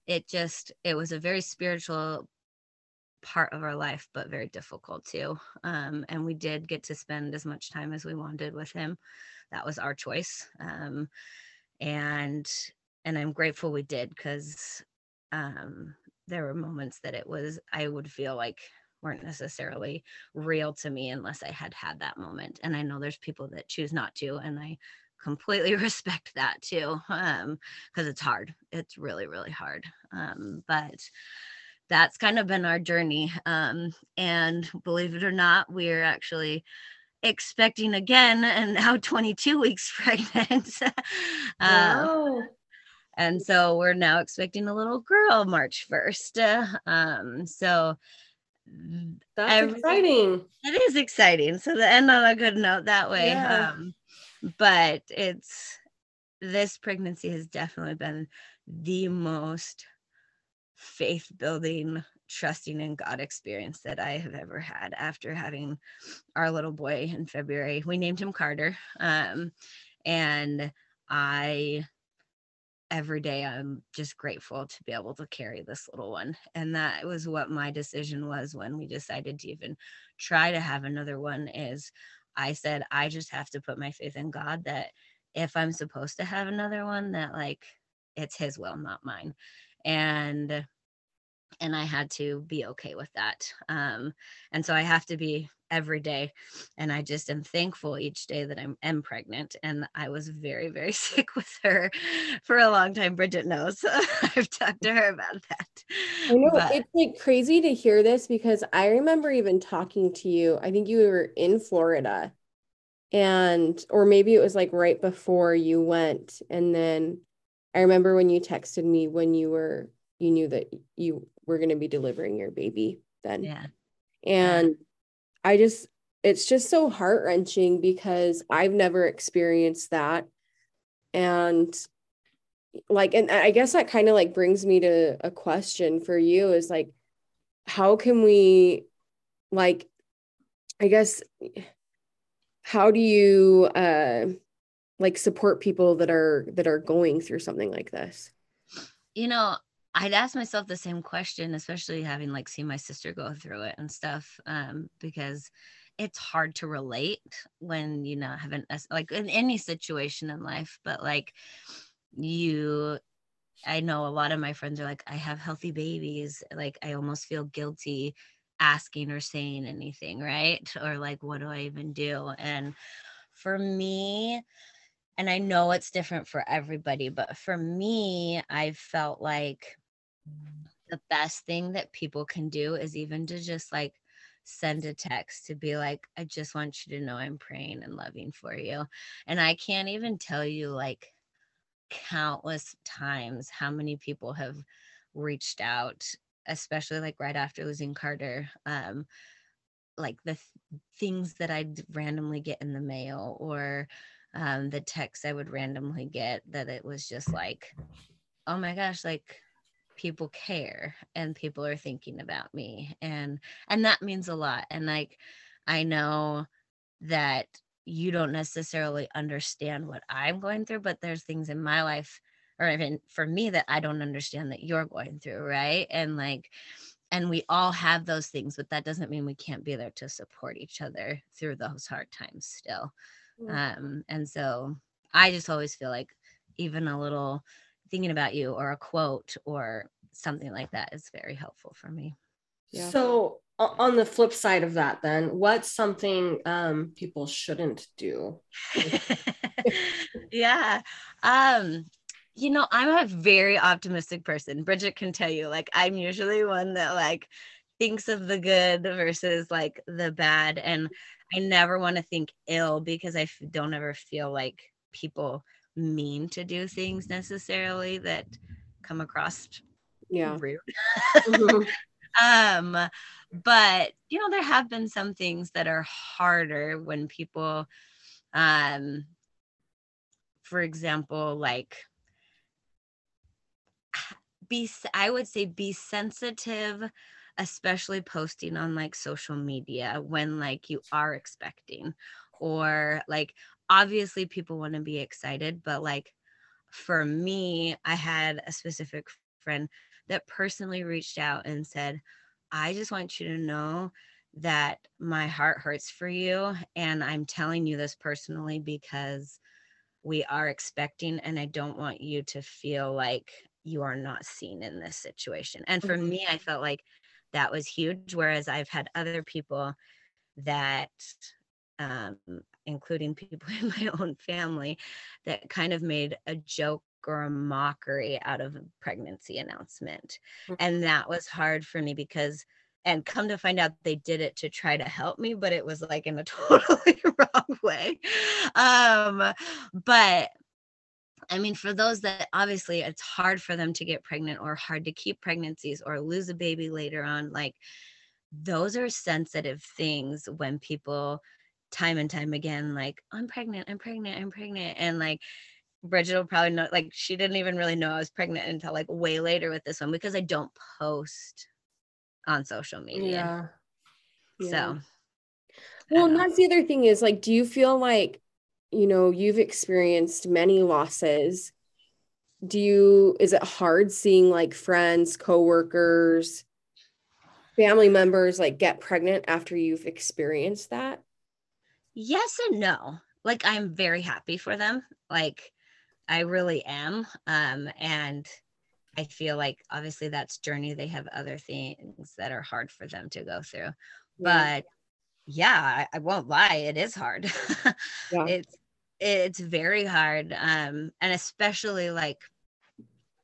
it just it was a very spiritual part of our life but very difficult too um, and we did get to spend as much time as we wanted with him that was our choice um, and and i'm grateful we did because um, there were moments that it was i would feel like weren't necessarily real to me unless i had had that moment and i know there's people that choose not to and i completely respect that too um because it's hard it's really really hard um but that's kind of been our journey um and believe it or not we're actually expecting again and now 22 weeks pregnant Wow. And so we're now expecting a little girl march 1st um so That's every- exciting. it is exciting. So the end on a good note that way. Yeah. Um, but it's this pregnancy has definitely been the most faith building, trusting in God experience that I have ever had after having our little boy in February. We named him Carter. Um, and I every day I'm just grateful to be able to carry this little one. And that was what my decision was when we decided to even try to have another one is I said I just have to put my faith in God that if I'm supposed to have another one that like it's his will not mine. And and I had to be okay with that. Um and so I have to be every day and I just am thankful each day that I'm am pregnant and I was very very sick with her for a long time Bridget knows. I've talked to her about that. I know But- it's like crazy to hear this because I remember even talking to you. I think you were in Florida and or maybe it was like right before you went and then I remember when you texted me when you were you knew that you were going to be delivering your baby then. yeah. And I just, it's just so heart wrenching because I've never experienced that. And like, and I guess that kind of like brings me to a question for you is like, how can we, like, I guess, how do you, uh, like support people that are that are going through something like this you know i'd ask myself the same question especially having like seen my sister go through it and stuff um because it's hard to relate when you know haven't like in any situation in life but like you i know a lot of my friends are like i have healthy babies like i almost feel guilty asking or saying anything right? Or like what do i even do? And for me and I know it's different for everybody, but for me, I felt like the best thing that people can do is even to just like send a text to be like, I just want you to know I'm praying and loving for you. And I can't even tell you like countless times how many people have reached out, especially like right after losing Carter. Um, like the th- things that I'd randomly get in the mail or um, the texts I would randomly get that it was just like, oh my gosh, like people care and people are thinking about me and and that means a lot and like I know that you don't necessarily understand what I'm going through but there's things in my life or even for me that I don't understand that you're going through right? And like and we all have those things but that doesn't mean we can't be there to support each other through those hard times still. Um and so i just always feel like even a little thinking about you or a quote or something like that is very helpful for me Yeah. So on the flip side of that, then what's something um, people shouldn't do? yeah um you know, I'm a very optimistic person. Bridget can tell you, like, I'm usually one that like thinks of the good versus like the bad. And I never want to think ill because I don't ever feel like people mean to do things necessarily that come across yeah rude. Mhm. um but you know there have been some things that are harder when people um for example like be i would say be sensitive especially posting on like social media when like you are expecting or like obviously people want to be excited but like for me i had a specific friend that personally reached out and said i just want you to know that my heart hurts for you and i'm telling you this personally because we are expecting and i don't want you to feel like you are not seen in this situation and for Mhm. me i felt like that was huge whereas i've had other people that um, including people in my own family that kind of made a joke or a mockery out of a pregnancy announcement Mhm. and that was hard for me because and come to find out they did it to try to help me but it was like in a totally wrong way um but I mean, for those that obviously it's hard for them to get pregnant or hard to keep pregnancies or lose a baby later on, like those are sensitive things when people time and time again, like, I'm pregnant, I'm pregnant, I'm pregnant. And like Bridget will probably know, like, she didn't even really know I was pregnant until like way later with this one because I don't post on social media. Yeah. So, Well, and that's the other thing is like, do you feel like, you know, you've experienced many losses? Do you, is it hard seeing like friends, coworkers, family members like get pregnant after you've experienced that? Yes and no. Like i'm very happy for them. Like i really am. Um and i feel like obviously that's journey. They have other things that are hard for them to go through. But yeah I, I won't lie it is hard. Yeah. it's it's very hard. Um and especially like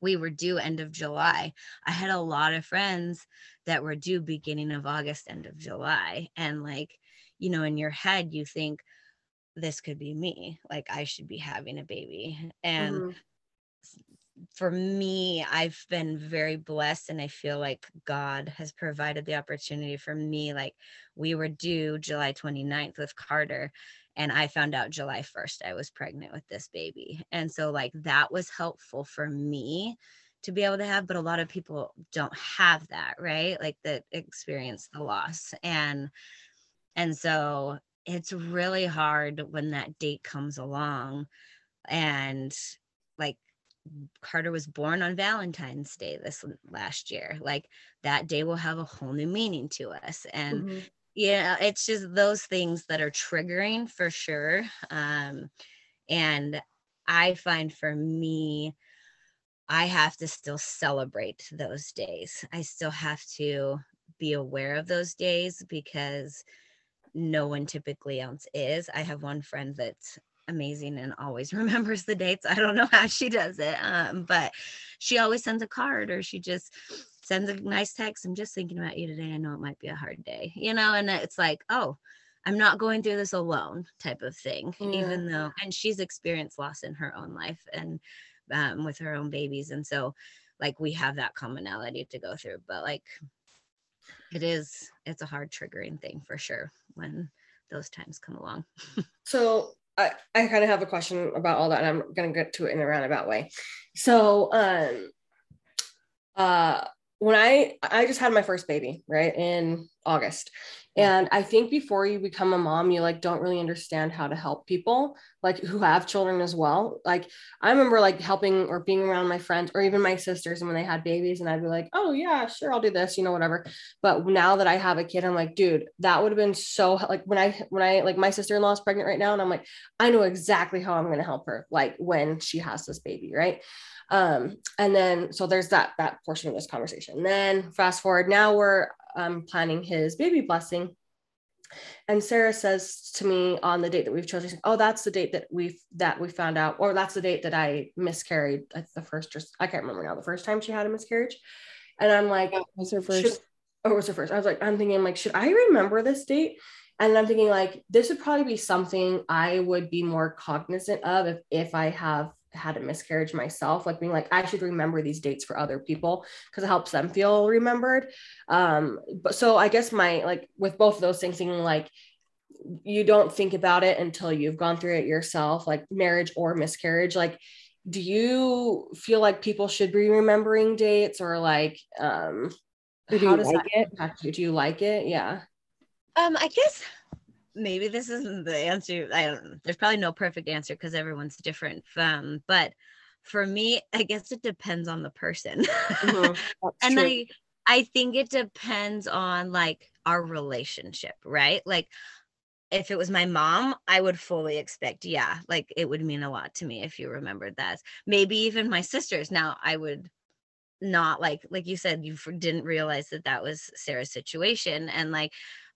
we were due end of july. I had a lot of friends that were due beginning of august end of july. And like you know in your head you think this could be me like i should be having a baby and Mhm. for me, I've been very blessed and I feel like God has provided the opportunity for me. Like we were due July 29th with Carter and I found out July 1st I was pregnant with this baby. And so like that was helpful for me to be able to have, but a lot of people don't have that, right? Like that experience the loss. And and so it's really hard when that date comes along and like Carter was born on Valentine's Day this last year. Like that day will have a whole new meaning to us. And Mhm. yeah, it's just those things that are triggering for sure. Um, and I find for me, I have to still celebrate those days. I still have to be aware of those days because no one typically else is. I have one friend that's amazing and always remembers the dates. I don't know how she does it, um, but she always sends a card or she just sends a nice text. I'm just thinking about you today. I know it might be a hard day, you know, and it's like, oh, I'm not going through this alone type of thing, even though, and she's experienced loss in her own life and um, with her own babies. And so, like, we have that commonality to go through, but like, it is, it's a hard triggering thing for sure when those times come along. So I, I kind of have a question about all that, and I'm gonna get to it in a roundabout way. So um uh when I I just had my first baby, right, in August. And I think before you become a mom, you like don't really understand how to help people like who have children as well. Like I remember like helping or being around my friends or even my sisters and when they had babies and I'd be like, "Oh yeah, sure, I'll do this," you know, whatever. But now that I have a kid, I'm like, dude, that would have been so like when I when I like my sister-in-law is pregnant right now and I'm like, I know exactly how I'm going to help her like when she has this baby, right? Um and then so there's that that portion of this conversation. Then fast forward now we're um planning his baby blessing and Sarah says to me on the date that we've chosen, "Oh, that's the date that we've that we found out, or that's the date that I miscarried. That's the first, just I can't remember now. The first time she had a miscarriage, and I'm like, was her should- first. Oh, or was her first? I was like, I'm thinking like, should I remember this date? And I'm thinking like, this would probably be something I would be more cognizant of if if I have had a miscarriage myself, like being like, I should remember these dates for other people because it helps them feel remembered. Um, but so I guess my like with both of those things, thinking like you don't think about it until you've gone through it yourself, like marriage or miscarriage. Like, do you feel like people should be remembering dates or like um Or do how does like that it? impact you? Do you like it? Yeah. Um, I guess maybe this isn't the answer. I don't know. There's probably no perfect answer because everyone's different. Um, but for me, I guess it depends on the person. Mhm. And true. I I think it depends on like our relationship, right? Like if it was my mom, I would fully expect, yeah, like it would mean a lot to me if you remembered that. Maybe even my sisters. Now I would not like like you said you didn't realize that that was Sarah's situation and like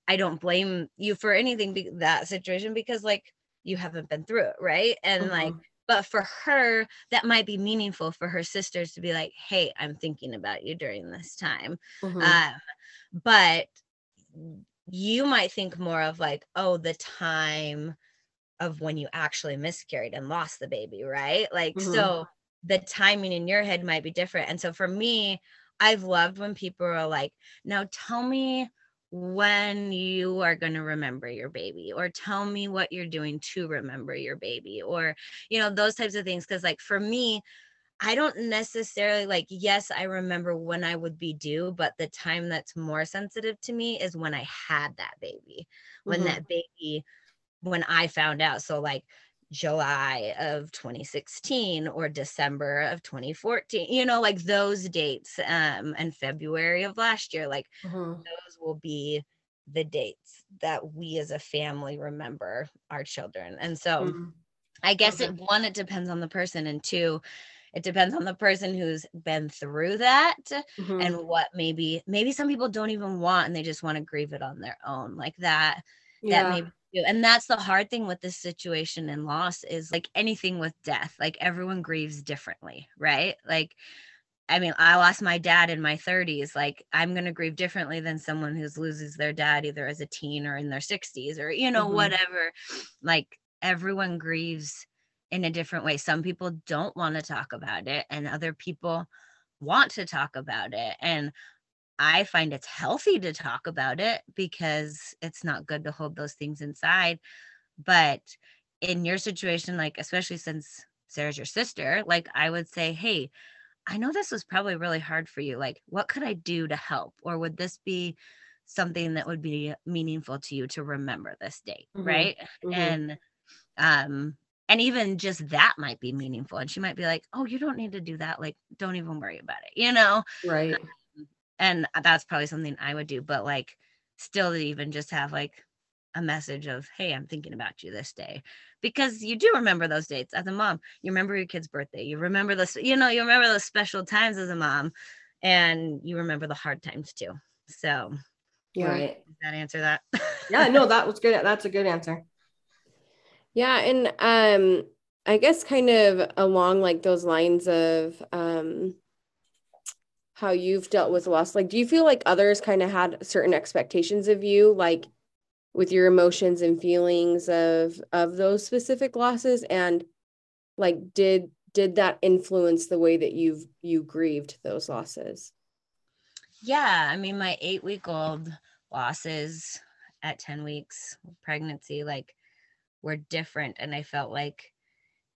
I don't blame you for anything be- that situation because like you haven't been through it, right? And like Mhm. but for her that might be meaningful for her sisters to be like hey i'm thinking about you during this time Mhm. um but you might think more of like oh the time of when you actually miscarried and lost the baby right like Mhm. so the timing in your head might be different and so for me i've loved when people are like now tell me when you are going to remember your baby or tell me what you're doing to remember your baby or you know those types of things because like for me i don't necessarily like yes i remember when i would be due but the time that's more sensitive to me is when i had that baby when Mhm. that baby when i found out so like july of 2016 or december of 2014 you know like those dates um and february of last year like Mhm. those will be the dates that we as a family remember our children and so Mhm. I guess Okay. it one, it depends on the person, and two, it depends on the person who's been through that Mhm. and what maybe maybe some people don't even want and they just want to grieve it on their own like that. That yeah. maybe do. And that's the hard thing with this situation and loss is like anything with death, like everyone grieves differently, right? Like I mean, I lost my dad in my 30s. Like, I'm going to grieve differently than someone who's loses their dad either as a teen or in their 60s or, you know, Mhm. whatever. Like, everyone grieves in a different way. Some people don't want to talk about it, and other people want to talk about it. And I find it's healthy to talk about it because it's not good to hold those things inside. But in your situation, like, especially since Sarah's your sister, like, I would say, hey, I know this was probably really hard for you. Like, what could I do to help? Or would this be something that would be meaningful to you to remember this date? Mhm. Right. Mhm. And, um, and even just that might be meaningful. And she might be like, oh, you don't need to do that. Like, don't even worry about it, you know? right. And that's probably something I would do. But like, still to even just have like a message of, hey, I'm thinking about you this day. Because you do remember those dates as a mom. You remember your kid's birthday. You remember those, you know, you remember those special times as a mom. And you remember the hard times too. So Yeah. Right. does that answer that? Yeah. No, that was good. That's a good answer. Yeah, and um I guess kind of along like those lines of um how you've dealt with loss. Like do you feel like others kind of had certain expectations of you like with your emotions and feelings of of those specific losses and like did did that influence the way that you've you grieved those losses? yeah. I mean, my eight week old losses at 10 weeks pregnancy, like, were different. And I felt like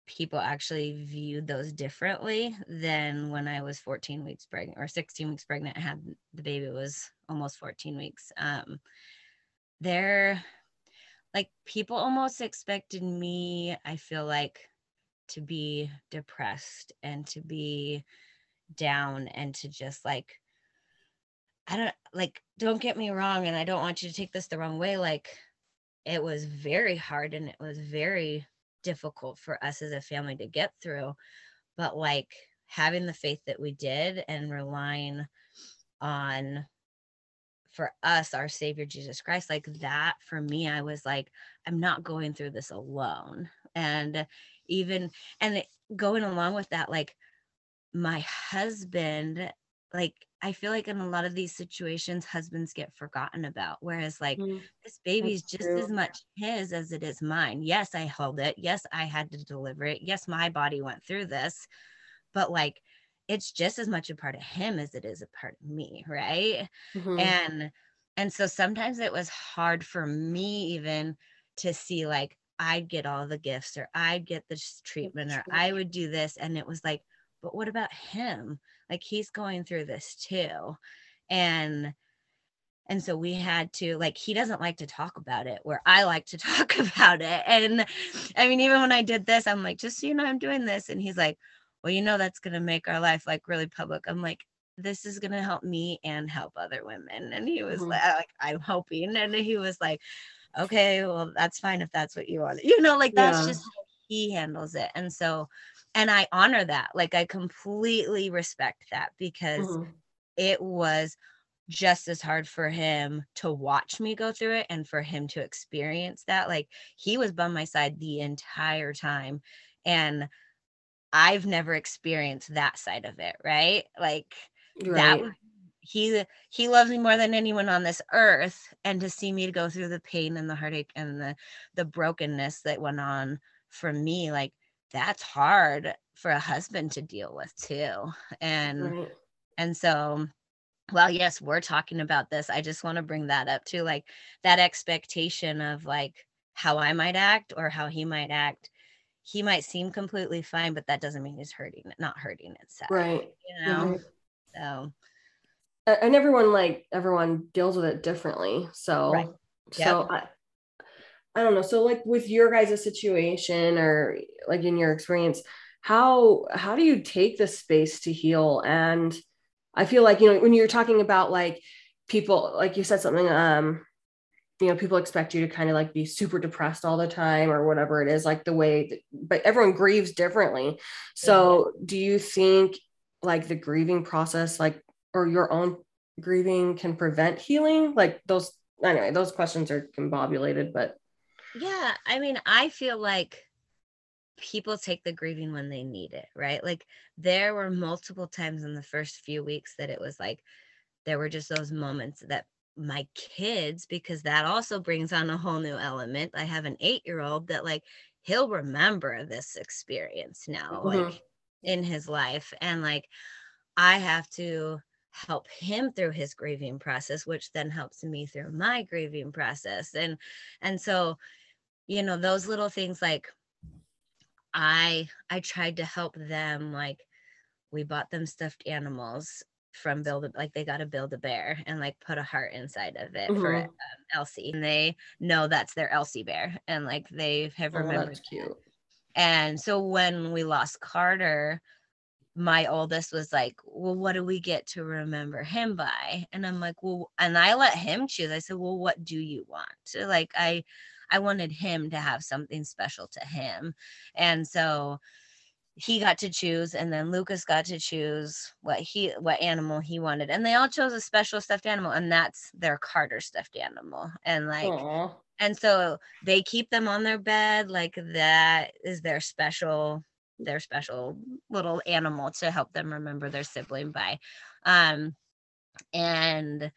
people actually viewed those differently than when I was 14 weeks pregnant or 16 weeks pregnant. Had the baby was almost 14 weeks. Um, they're like people almost expected me, I feel like, to be depressed and to be down and to just like I don't like don't get me wrong and I don't want you to take this the wrong way like it was very hard and it was very difficult for us as a family to get through but like having the faith that we did and relying on for us our savior jesus christ like that for me i was like i'm not going through this alone. And even and going along with that like my husband like i feel like in a lot of these situations husbands get forgotten about whereas like Mhm. this baby's just as much his as it is mine. Yes i held it. Yes i had to deliver it. Yes my body went through this. But like it's just as much a part of him as it is a part of me right? Mhm. and and so sometimes it was hard for me even to see like i'd get all the gifts or i'd get this treatment or i would do this and it was like but what about him like he's going through this too and and so we had to like he doesn't like to talk about it where i like to talk about it and i mean even when i did this i'm like just so you know i'm doing this and he's like well you know that's going to make our life like really public i'm like this is going to help me and help other women and he was Mhm. like, like i'm hoping and he was like okay well that's fine if that's what you want you know like that's Yeah. just how he handles it and so and i honor that like i completely respect that because Mhm. it was just as hard for him to watch me go through it and for him to experience that like he was by my side the entire time and i've never experienced that side of it right like that Right. was he he loves me more than anyone on this earth and to see me go through the pain and the heartache and the the brokenness that went on for me like that's hard for a husband to deal with too and Right. and so well yes we're talking about this i just want to bring that up too like that expectation of like how i might act or how he might act he might seem completely fine but that doesn't mean he's hurting not hurting itself Right. you know Right. so and everyone like everyone deals with it differently so Right. so I, I don't know so like with your guys' situation or like in your experience how how do you take the space to heal? And i feel like you know when you're talking about like people like you said something um you know people expect you to kind of like be super depressed all the time or whatever it is like the way that, but everyone grieves differently. So do you think like the grieving process like or your own grieving can prevent healing? Like those anyway those questions are combobulated but Yeah, I mean, I feel like people take the grieving when they need it, right? Like there were multiple times in the first few weeks that it was like there were just those moments that my kids because that also brings on a whole new element. I have an 8-year-old that like he'll remember this experience now like Mhm. in his life and like I have to help him through his grieving process which then helps me through my grieving process and and so you know those little things like i i tried to help them like we bought them stuffed animals from build a like they got to build a bear and like put a heart inside of it for Mhm. um, elsie and they know that's their elsie bear and like they have oh, remembered that's cute and so when we lost Carter, my oldest was like, Well, what do we get to remember him by? And I'm like, Well, and I let him choose. I said, Well, what do you want? So, like I I wanted him to have something special to him. And so he got to choose and then Lucas got to choose what he what animal he wanted. And they all chose a special stuffed animal and that's their Carter stuffed animal. And like Aw. and so they keep them on their bed like that is their special their special little animal to help them remember their sibling by um and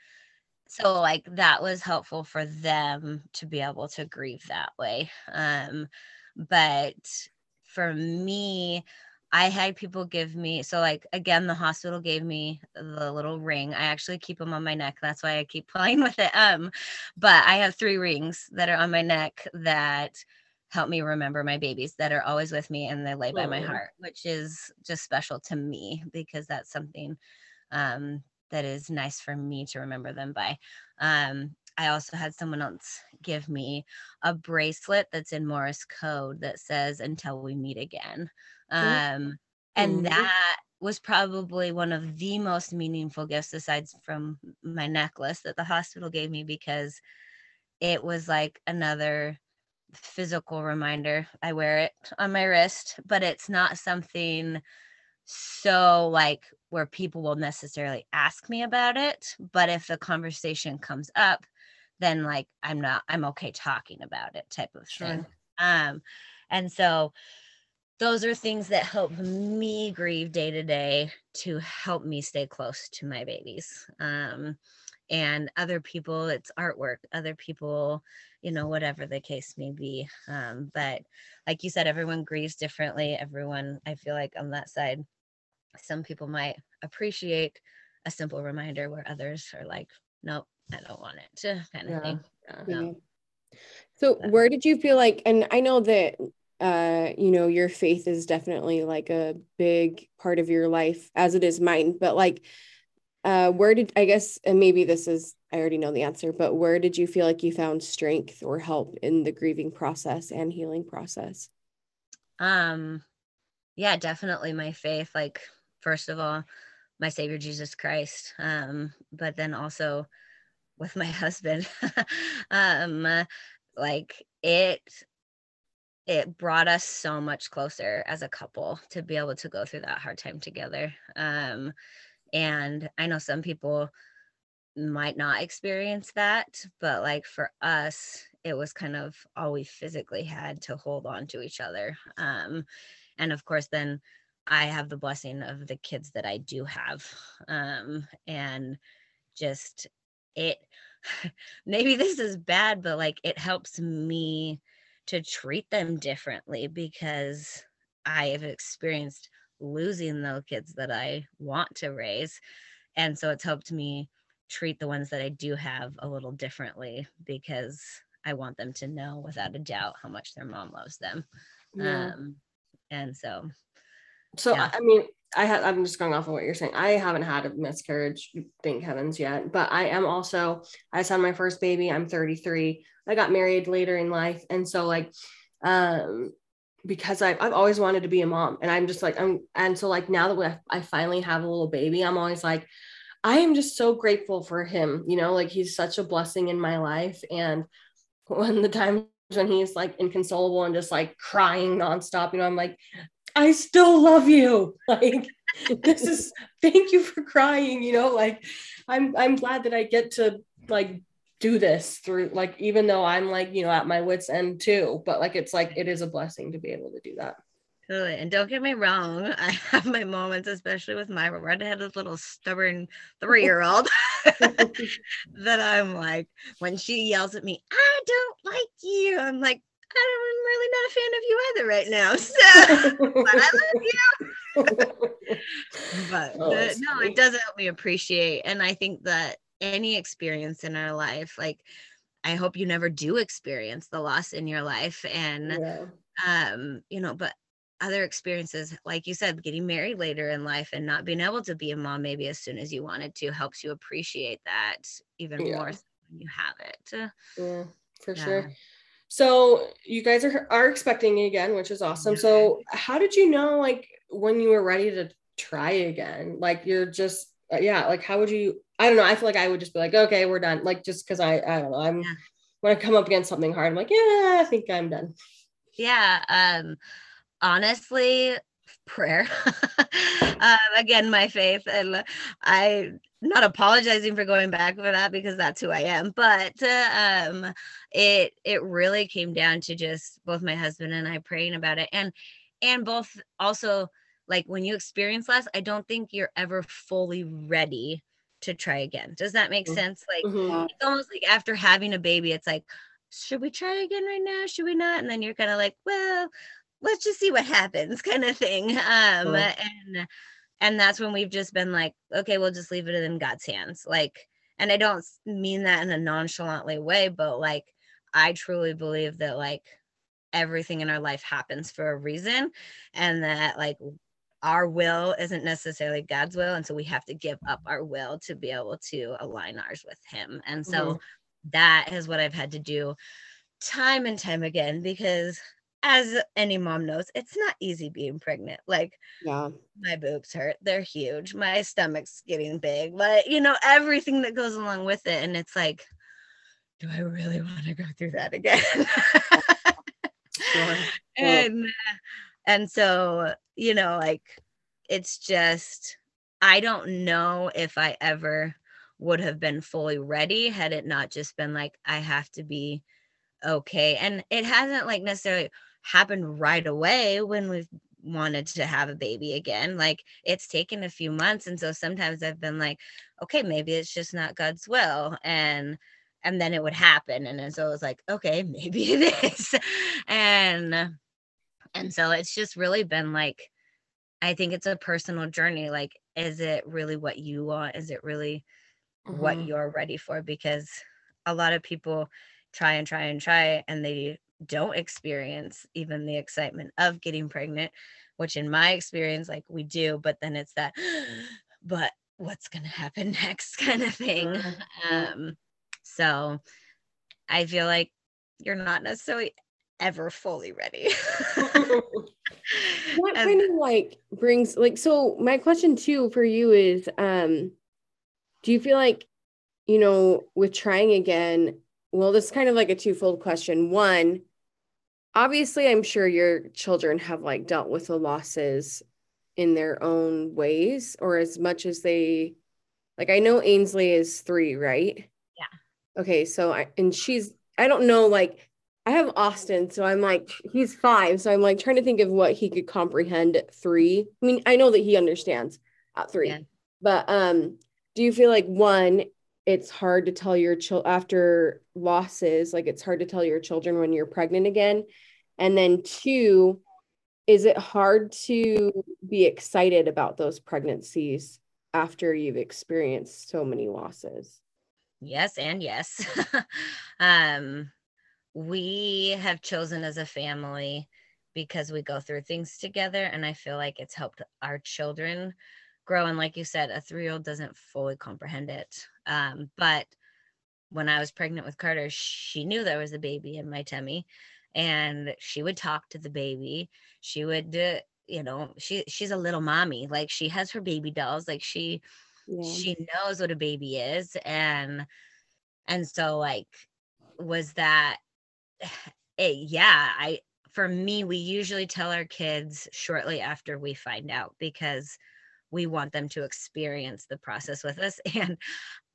so like that was helpful for them to be able to grieve that way um but for me I had people give me so like again the hospital gave me the little ring. I actually keep them on my neck. That's why I keep playing with it. Um but I have three rings that are on my neck that help me remember my babies that are always with me and they lay by my heart, which is just special to me because that's something um that is nice for me to remember them by. Um I also had someone else give me a bracelet that's in Morse code that says until we meet again. Um, and that was probably one of the most meaningful gifts aside from my necklace that the hospital gave me because it was like another physical reminder. I wear it on my wrist, but it's not something so like where people will necessarily ask me about it but if the conversation comes up then like i'm not i'm okay talking about it type of thing Sure. um and so those are things that help me grieve day to day to help me stay close to my babies um and other people it's artwork other people you know whatever the case may be um but like you said everyone grieves differently everyone i feel like on that side some people might appreciate a simple reminder where others are like nope i don't want it kind of Yeah. thing Yeah. No. So Yeah. where did you feel like and I know that uh you know your faith is definitely like a big part of your life as it is mine but like uh where did I guess and maybe this is I already know the answer but where did you feel like you found strength or help in the grieving process and healing process? um yeah definitely my faith like first of all my savior jesus christ um but then also with my husband um uh, like it it brought us so much closer as a couple to be able to go through that hard time together um and i know some people might not experience that but like for us it was kind of all we physically had to hold on to each other um and of course then i have the blessing of the kids that i do have um and just it maybe this is bad but like it helps me to treat them differently because i have experienced losing the kids that i want to raise and so it's helped me treat the ones that I do have a little differently because I want them to know without a doubt how much their mom loves them. Yeah. Um, and so, So Yeah. I mean, I I'm just going off of what you're saying. I haven't had a miscarriage, thank heavens yet, but I am also I just had my first baby. I'm 33. I got married later in life, and so like, um, because I've I've always wanted to be a mom, and I'm just like I'm, and so like now that we- I finally have a little baby, I'm always like, I am just so grateful for him. You know, like he's such a blessing in my life, and when the times when he's like inconsolable and just like crying nonstop, you know, I'm like, I still love you. Like this is thank you for crying, you know, like I'm I'm glad that I get to like do this through like even though I'm like, you know, at my wits end too, but like it's like it is a blessing to be able to do that. Totally. And don't get me wrong, I have my moments, especially with my redheaded little stubborn three year old, that I'm like, when she yells at me, I don't like you, I'm like, I'm really not a fan of you either right now. So, but I love you. but Oh, the- no it doesn't help me appreciate and i think that any experience in our life like i hope you never do experience the loss in your life and yeah. um you know but other experiences like you said getting married later in life and not being able to be a mom maybe as soon as you wanted to helps you appreciate that even Yeah. more when you have it Yeah, for Yeah. sure. So you guys are are expecting again, which is awesome. So how did you know like when you were ready to try again? Like you're just uh, yeah, like how would you I don't know. I feel like I would just be like, okay, we're done. Like just because I I don't know. I'm Yeah. when I come up against something hard, I'm like, yeah, I think I'm done. yeah um honestly prayer um again my faith and i not apologizing for going back for that because that's who i am but uh, um it it really came down to just both my husband and i praying about it and and both also like when you experience loss i don't think you're ever fully ready to try again does that make Mhm. sense like Mhm. it's almost like after having a baby, it's like, should we try again right now? Should we not? And then you're kind of like, well, let's just see what happens, kind of thing. Um, Sure. and and that's when we've just been like, okay, we'll just leave it in God's hands. Like, and I don't mean that in a nonchalantly way, but like, I truly believe that like everything in our life happens for a reason, and that like our will isn't necessarily God's will. And so we have to give up our will to be able to align ours with Him. And so that is what I've had to do time and time again because as any mom knows, it's not easy being pregnant. Like Yeah. my boobs hurt, they're huge, my stomach's getting big, but you know, everything that goes along with it. And it's like, do I really want to go through that again? Sure. and and so you know like it's just I don't know if I ever would have been fully ready had it not just been like I have to be okay. And it hasn't like necessarily happened right away when we've wanted to have a baby again. Like it's taken a few months. And so sometimes I've been like, okay, maybe it's just not God's will. And and then it would happen. And so it was like, okay, maybe it is. and and so it's just really been like, I think it's a personal journey. Like, is it really what you want? Is it really mm-hmm. what you're ready for? Because a lot of people try and try and try and they don't experience even the excitement of getting pregnant which in my experience like we do but then it's that but what's going to happen next kind of thing mm-hmm. um so i feel like you're not necessarily ever fully ready what kind of like brings like so my question too for you is um do you feel like you know with trying again well, this is kind of like a twofold question. One, obviously, I'm sure your children have like dealt with the losses in their own ways or as much as they like I know Ainsley is 3, right? Yeah. Okay, so I and she's I don't know like I have Austin, so I'm like he's 5, so I'm like trying to think of what he could comprehend at 3. I mean, I know that he understands at 3. Yeah. But um do you feel like one it's hard to tell your child after losses like it's hard to tell your children when you're pregnant again. And then two is it hard to be excited about those pregnancies after you've experienced so many losses? Yes and yes. Um we have chosen as a family because we go through things together and i feel like it's helped our children grow and like you said a three year old doesn't fully comprehend it um, but when I was pregnant with Carter, she knew there was a baby in my tummy and she would talk to the baby. She would, uh, you know, she she's a little mommy. Like she has her baby dolls. Like she yeah. she knows what a baby is and and so like was that it, yeah, I for me we usually tell our kids shortly after we find out because we want them to experience the process with us and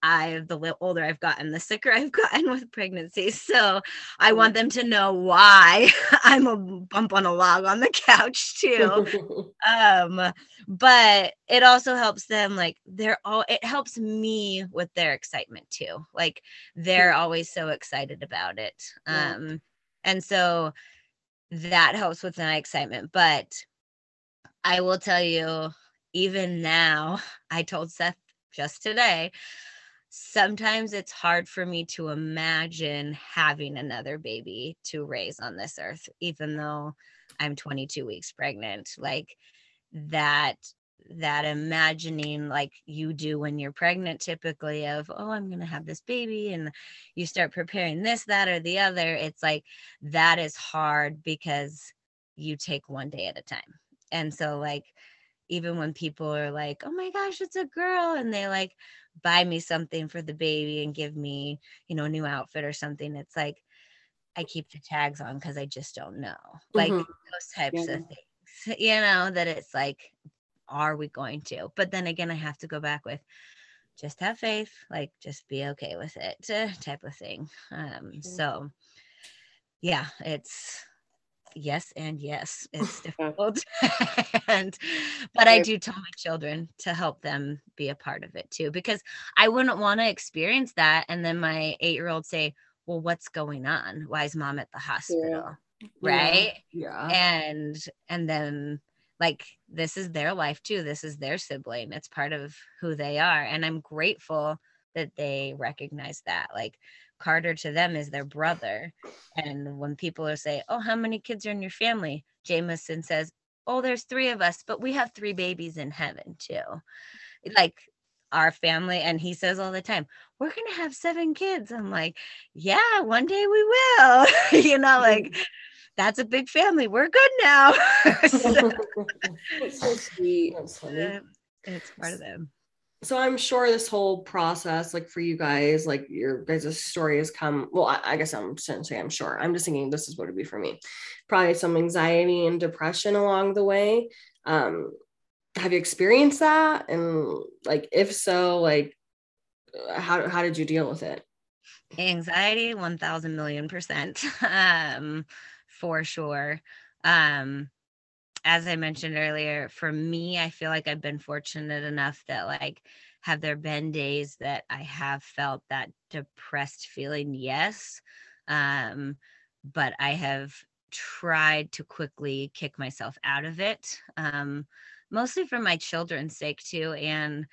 I the older I've gotten, the sicker I've gotten with pregnancy. So I want them to know why I'm a bump on a log on the couch too. um, but it also helps them like they're all it helps me with their excitement too. Like they're always so excited about it. Um, and so that helps with my excitement. But I will tell you, even now, I told Seth just today sometimes it's hard for me to imagine having another baby to raise on this earth, even though I'm 22 weeks pregnant. Like that that imagining like you do when you're pregnant typically of oh i'm going to have this baby and you start preparing this that or the other it's like that is hard because you take one day at a time and so like even when people are like oh my gosh it's a girl and they like buy me something for the baby and give me, you know, a new outfit or something. It's like I keep the tags on because I just don't know. Like mm-hmm. those types yeah. of things, you know, that it's like, are we going to? But then again, I have to go back with just have faith, like just be okay with it type of thing. Um, so yeah, it's yes and yes it's difficult. And but i do tell my children to help them be a part of it too because i wouldn't want to experience that and then my eight year old say well what's going on? Why is mom at the hospital? Yeah. right? Yeah. and and then like this is their life too this is their sibling it's part of who they are and i'm grateful that they recognize that like Carter to them is their brother. And when people are say, "Oh, how many kids are in your family?" Jameson says, "Oh, there's three of us, but we have three babies in heaven too." Like our family and he says all the time we're going to have seven kids. I'm like yeah one day we will. You know like that's a big family. We're good now. So, it's so sweet. It's part of them so I'm sure this whole process, like for you guys, like your guys' story has come. Well, I, I guess I'm shouldn't say I'm sure. I'm just thinking this is what it'd be for me. Probably some anxiety and depression along the way. Um, have you experienced that? And like, if so, like, how how did you deal with it? Anxiety, one thousand million percent, um, for sure. Um, as I mentioned earlier, for me, I feel like I've been fortunate enough that like have there been days that I have felt that depressed feeling? Yes. Um, but I have tried to quickly kick myself out of it. Um, mostly for my children's sake too, and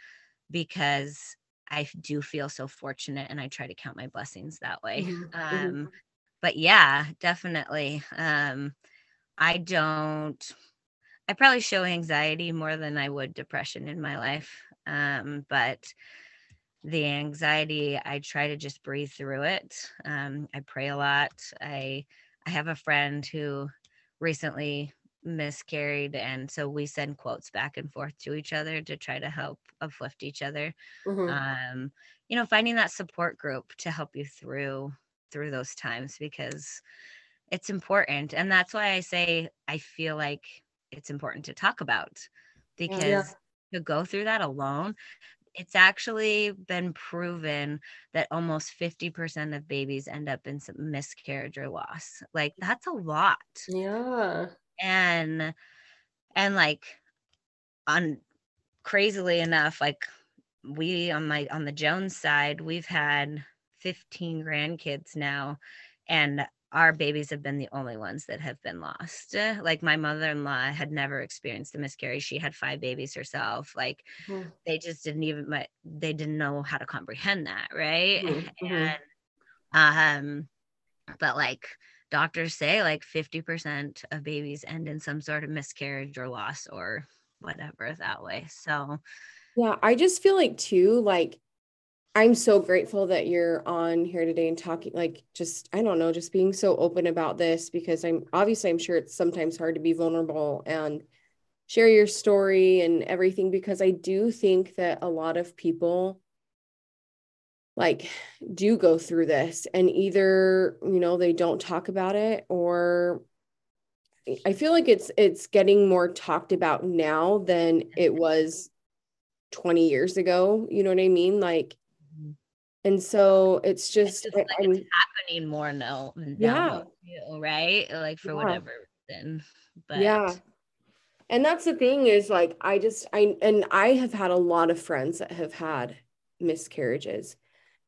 because I do feel so fortunate and I try to count my blessings that way. Mhm, Um, mhm. but yeah, definitely. Um, I don't I probably show anxiety more than I would depression in my life. Um, but the anxiety, I try to just breathe through it. Um, I pray a lot. I I have a friend who recently miscarried, and so we send quotes back and forth to each other to try to help uplift each other. Mhm. Um, you know, finding that support group to help you through through those times because it's important, and that's why I say I feel like it's important to talk about because to go through that alone it's actually been proven that almost 50% of babies end up in some miscarriage or loss. Like that's a lot. Yeah. and and like on crazily enough like we on my on the jones side we've had 15 grandkids now and our babies have been the only ones that have been lost Uh, like my mother-in-law had never experienced a miscarriage she had five babies herself like Mhm. they just didn't even they didn't know how to comprehend that right Mhm, mhm. and um but like doctors say like 50% of babies end in some sort of miscarriage or loss or whatever that way so Yeah, I just feel like too, like I'm so grateful that you're on here today and talking, like just I don't know, just being so open about this because I'm obviously I'm sure it's sometimes hard to be vulnerable and share your story and everything because I do think that a lot of people like do go through this and either, you know, they don't talk about it or I feel like it's it's getting more talked about now than it was 20 years ago, you know what I mean? Like. And so it's it's just just like it's happening more now, Yeah. too, right like for Yeah. whatever reason but yeah. And that's the thing is like I just I and I have had a lot of friends that have had miscarriages.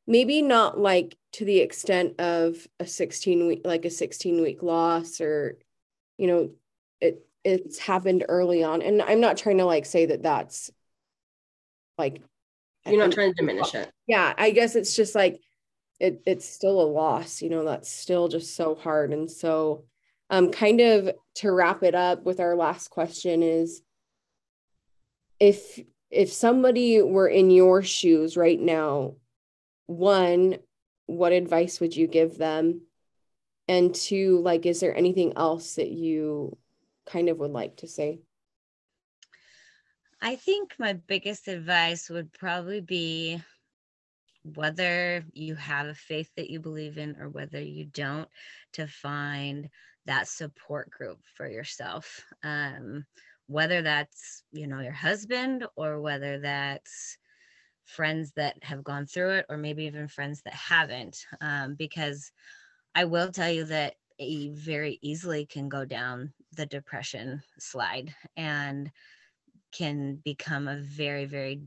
Maybe not like to the extent of a 16 week like a 16 week loss or you know it it's happened early on and I'm not trying to like say that that's like You're not trying to diminish it. yeah, I guess it's just like it it's still a loss, you know, that's still just so hard. And so um kind of to wrap it up with our last question is if if somebody were in your shoes right now, one, what advice would you give them? And two, like is there anything else that you kind of would like to say? I think my biggest advice would probably be whether you have a faith that you believe in or whether you don't, to find that support group for yourself. Um, whether that's, you know, your husband or whether that's friends that have gone through it or maybe even friends that haven't. Um, because I will tell you that you very easily can go down the depression slide and can become a very, very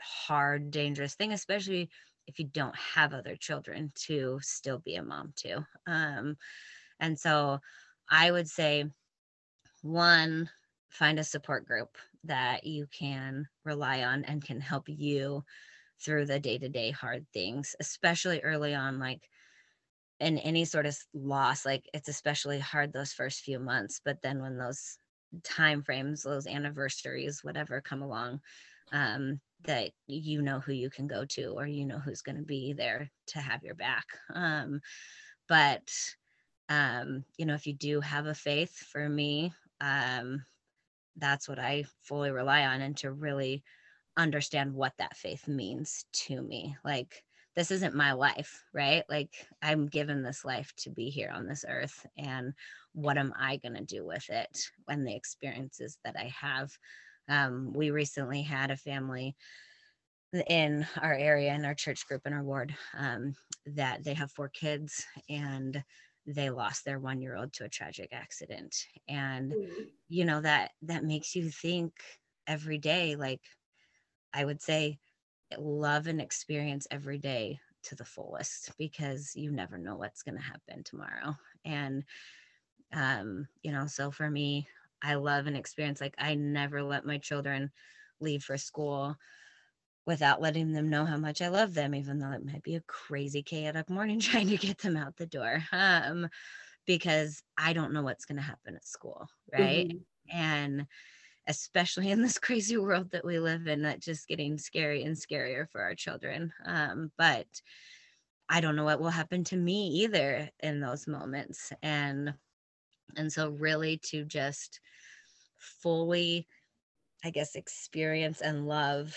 hard, dangerous thing, especially if you don't have other children to still be a mom to. Um, and so I would say, one, find a support group that you can rely on and can help you through the day to day hard things, especially early on, like in any sort of loss, like it's especially hard those first few months. But then when those time frames, those anniversaries, whatever come along, um, that you know who you can go to or you know who's going to be there to have your back. Um, but um, you know, if you do have a faith, for me, um, that's what I fully rely on, and to really understand what that faith means to me. Like this isn't my life, right? Like I'm given this life to be here on this earth, and what am I going to do with it when the experiences that I have. Um, we recently had a family in our area in our church group in our ward um, that they have four kids and they lost their one year old to a tragic accident. And you know that that makes you think every day like i would say love and experience every day to the fullest because you never know what's going to happen tomorrow. And um you know so for me i love an experience like i never let my children leave for school without letting them know how much I love them, even though it might be a crazy chaotic morning trying to get them out the door. Um, because I don't know what's going to happen at school, right? Mm-hmm. And especially in this crazy world that we live in, that just getting scary and scarier for our children. Um, but I don't know what will happen to me either in those moments. And and so really to just fully, I guess, experience and love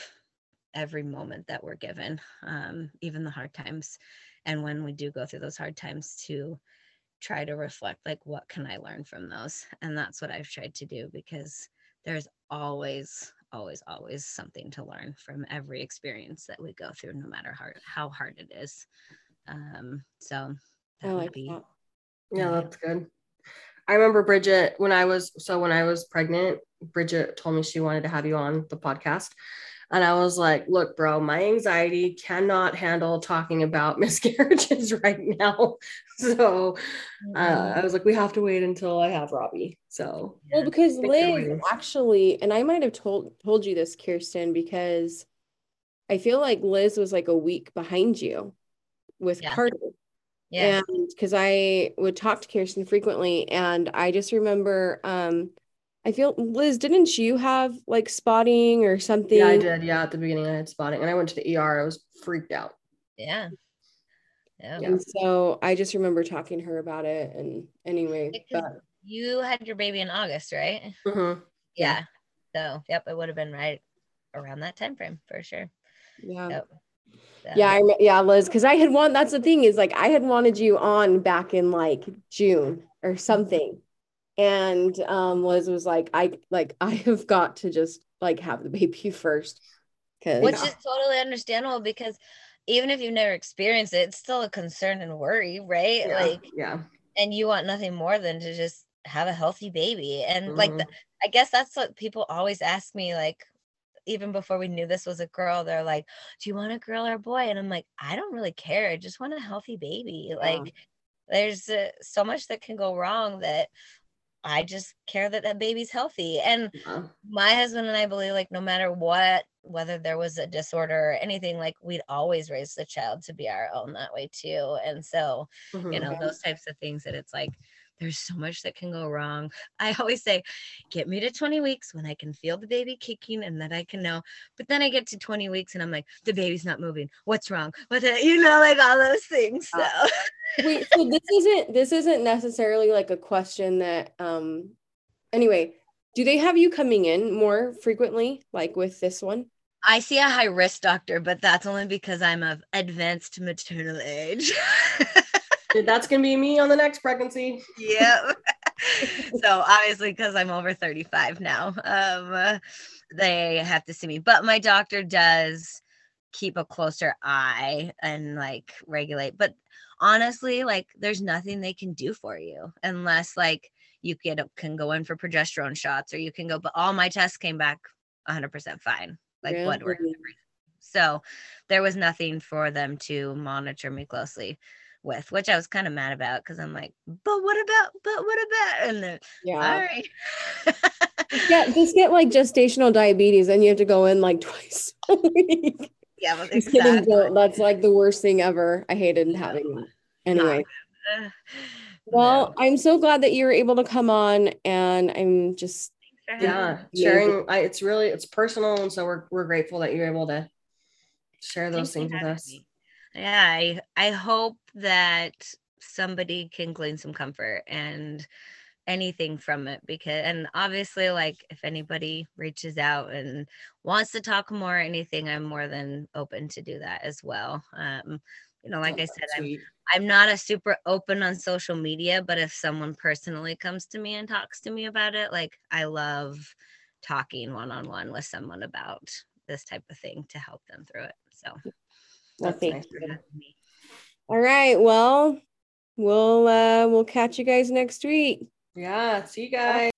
every moment that we're given, um, even the hard times. And when we do go through those hard times, to try to reflect, like, what can I learn from those? And that's what I've tried to do because there's always, always, always something to learn from every experience that we go through, no matter how, how hard it is. Um, so that like would be. That. Yeah, that's good. I remember Bridget when I was so when I was pregnant, Bridget told me she wanted to have you on the podcast. And I was like, look, bro, my anxiety cannot handle talking about miscarriages right now. So uh. I was like, we have to wait until I have Robbie. So well, because Liz actually, and I might have told told you this, Kyrsten, because I feel like Liz was like a week behind you with yeah. Carter. Yeah. And because I would talk to Kyrsten frequently, and I just remember um I feel Liz, didn't you have like spotting or something? Yeah, I did. Yeah, at the beginning I had spotting, and I went to the ER. I was freaked out. Yeah. Yeah. And so I just remember talking to her about it. And anyway, but you had your baby in August, right? Mm-hmm. Yeah. So yep, it would have been right around that time frame for sure. Yeah. Yep. Yeah, I, yeah, Liz, because I had one. That's the thing is like I had wanted you on back in like June or something. And um liz was like i like i have got to just like have the baby first. Which is totally understandable because even if you've never experienced it it's still a concern and worry right? Yeah, like yeah. and you want nothing more than to just have a healthy baby. And mm-hmm. like the, i guess that's what people always ask me like even before we knew this was a girl they're like do you want a girl or a boy and i'm like i don't really care i just want a healthy baby like there's uh, so much that can go wrong that I just care that that baby's healthy. And yeah. my husband and I believe, like, no matter what, whether there was a disorder or anything, like, we'd always raise the child to be our own that way, too. And so, mm-hmm. you know, those types of things that it's like, there's so much that can go wrong. I always say, get me to 20 weeks when I can feel the baby kicking and that I can know. But then I get to 20 weeks and I'm like, the baby's not moving. What's wrong? What the, you know, like all those things. So wait, so this isn't this isn't necessarily like a question that um anyway, do they have you coming in more frequently, like with this one? I see a high risk doctor, but that's only because I'm of advanced maternal age. that's gonna be me on the next pregnancy. yeah. so obviously, because I'm over 35 now, um, they have to see me. But my doctor does keep a closer eye and like regulate. But honestly, like there's nothing they can do for you unless like you get can go in for progesterone shots or you can go. But all my tests came back 100% fine, like really? blood work. So there was nothing for them to monitor me closely with, which I was kind of mad about because I'm like, but what about, but what about? And then, yeah, all right. yeah, just get like gestational diabetes and you have to go in like twice a week. Yeah, well, exactly. that's like the worst thing ever. I hated having anyway. Well, I'm so glad that you were able to come on and I'm just yeah, sharing I, it's really it's personal and so we're we're grateful that you're able to share those Thanks things with us. Me yeah i i hope that somebody can glean some comfort and anything from it because and obviously like if anybody reaches out and wants to talk more or anything i'm more than open to do that as well um you know like oh, i said i'm i'm not a super open on social media but if someone personally comes to me and talks to me about it like i love talking one on one with someone about this type of thing to help them through it. So, Well, That's thank nice. you. All right. Well, we'll uh we'll catch you guys next week. Yeah. See you guys.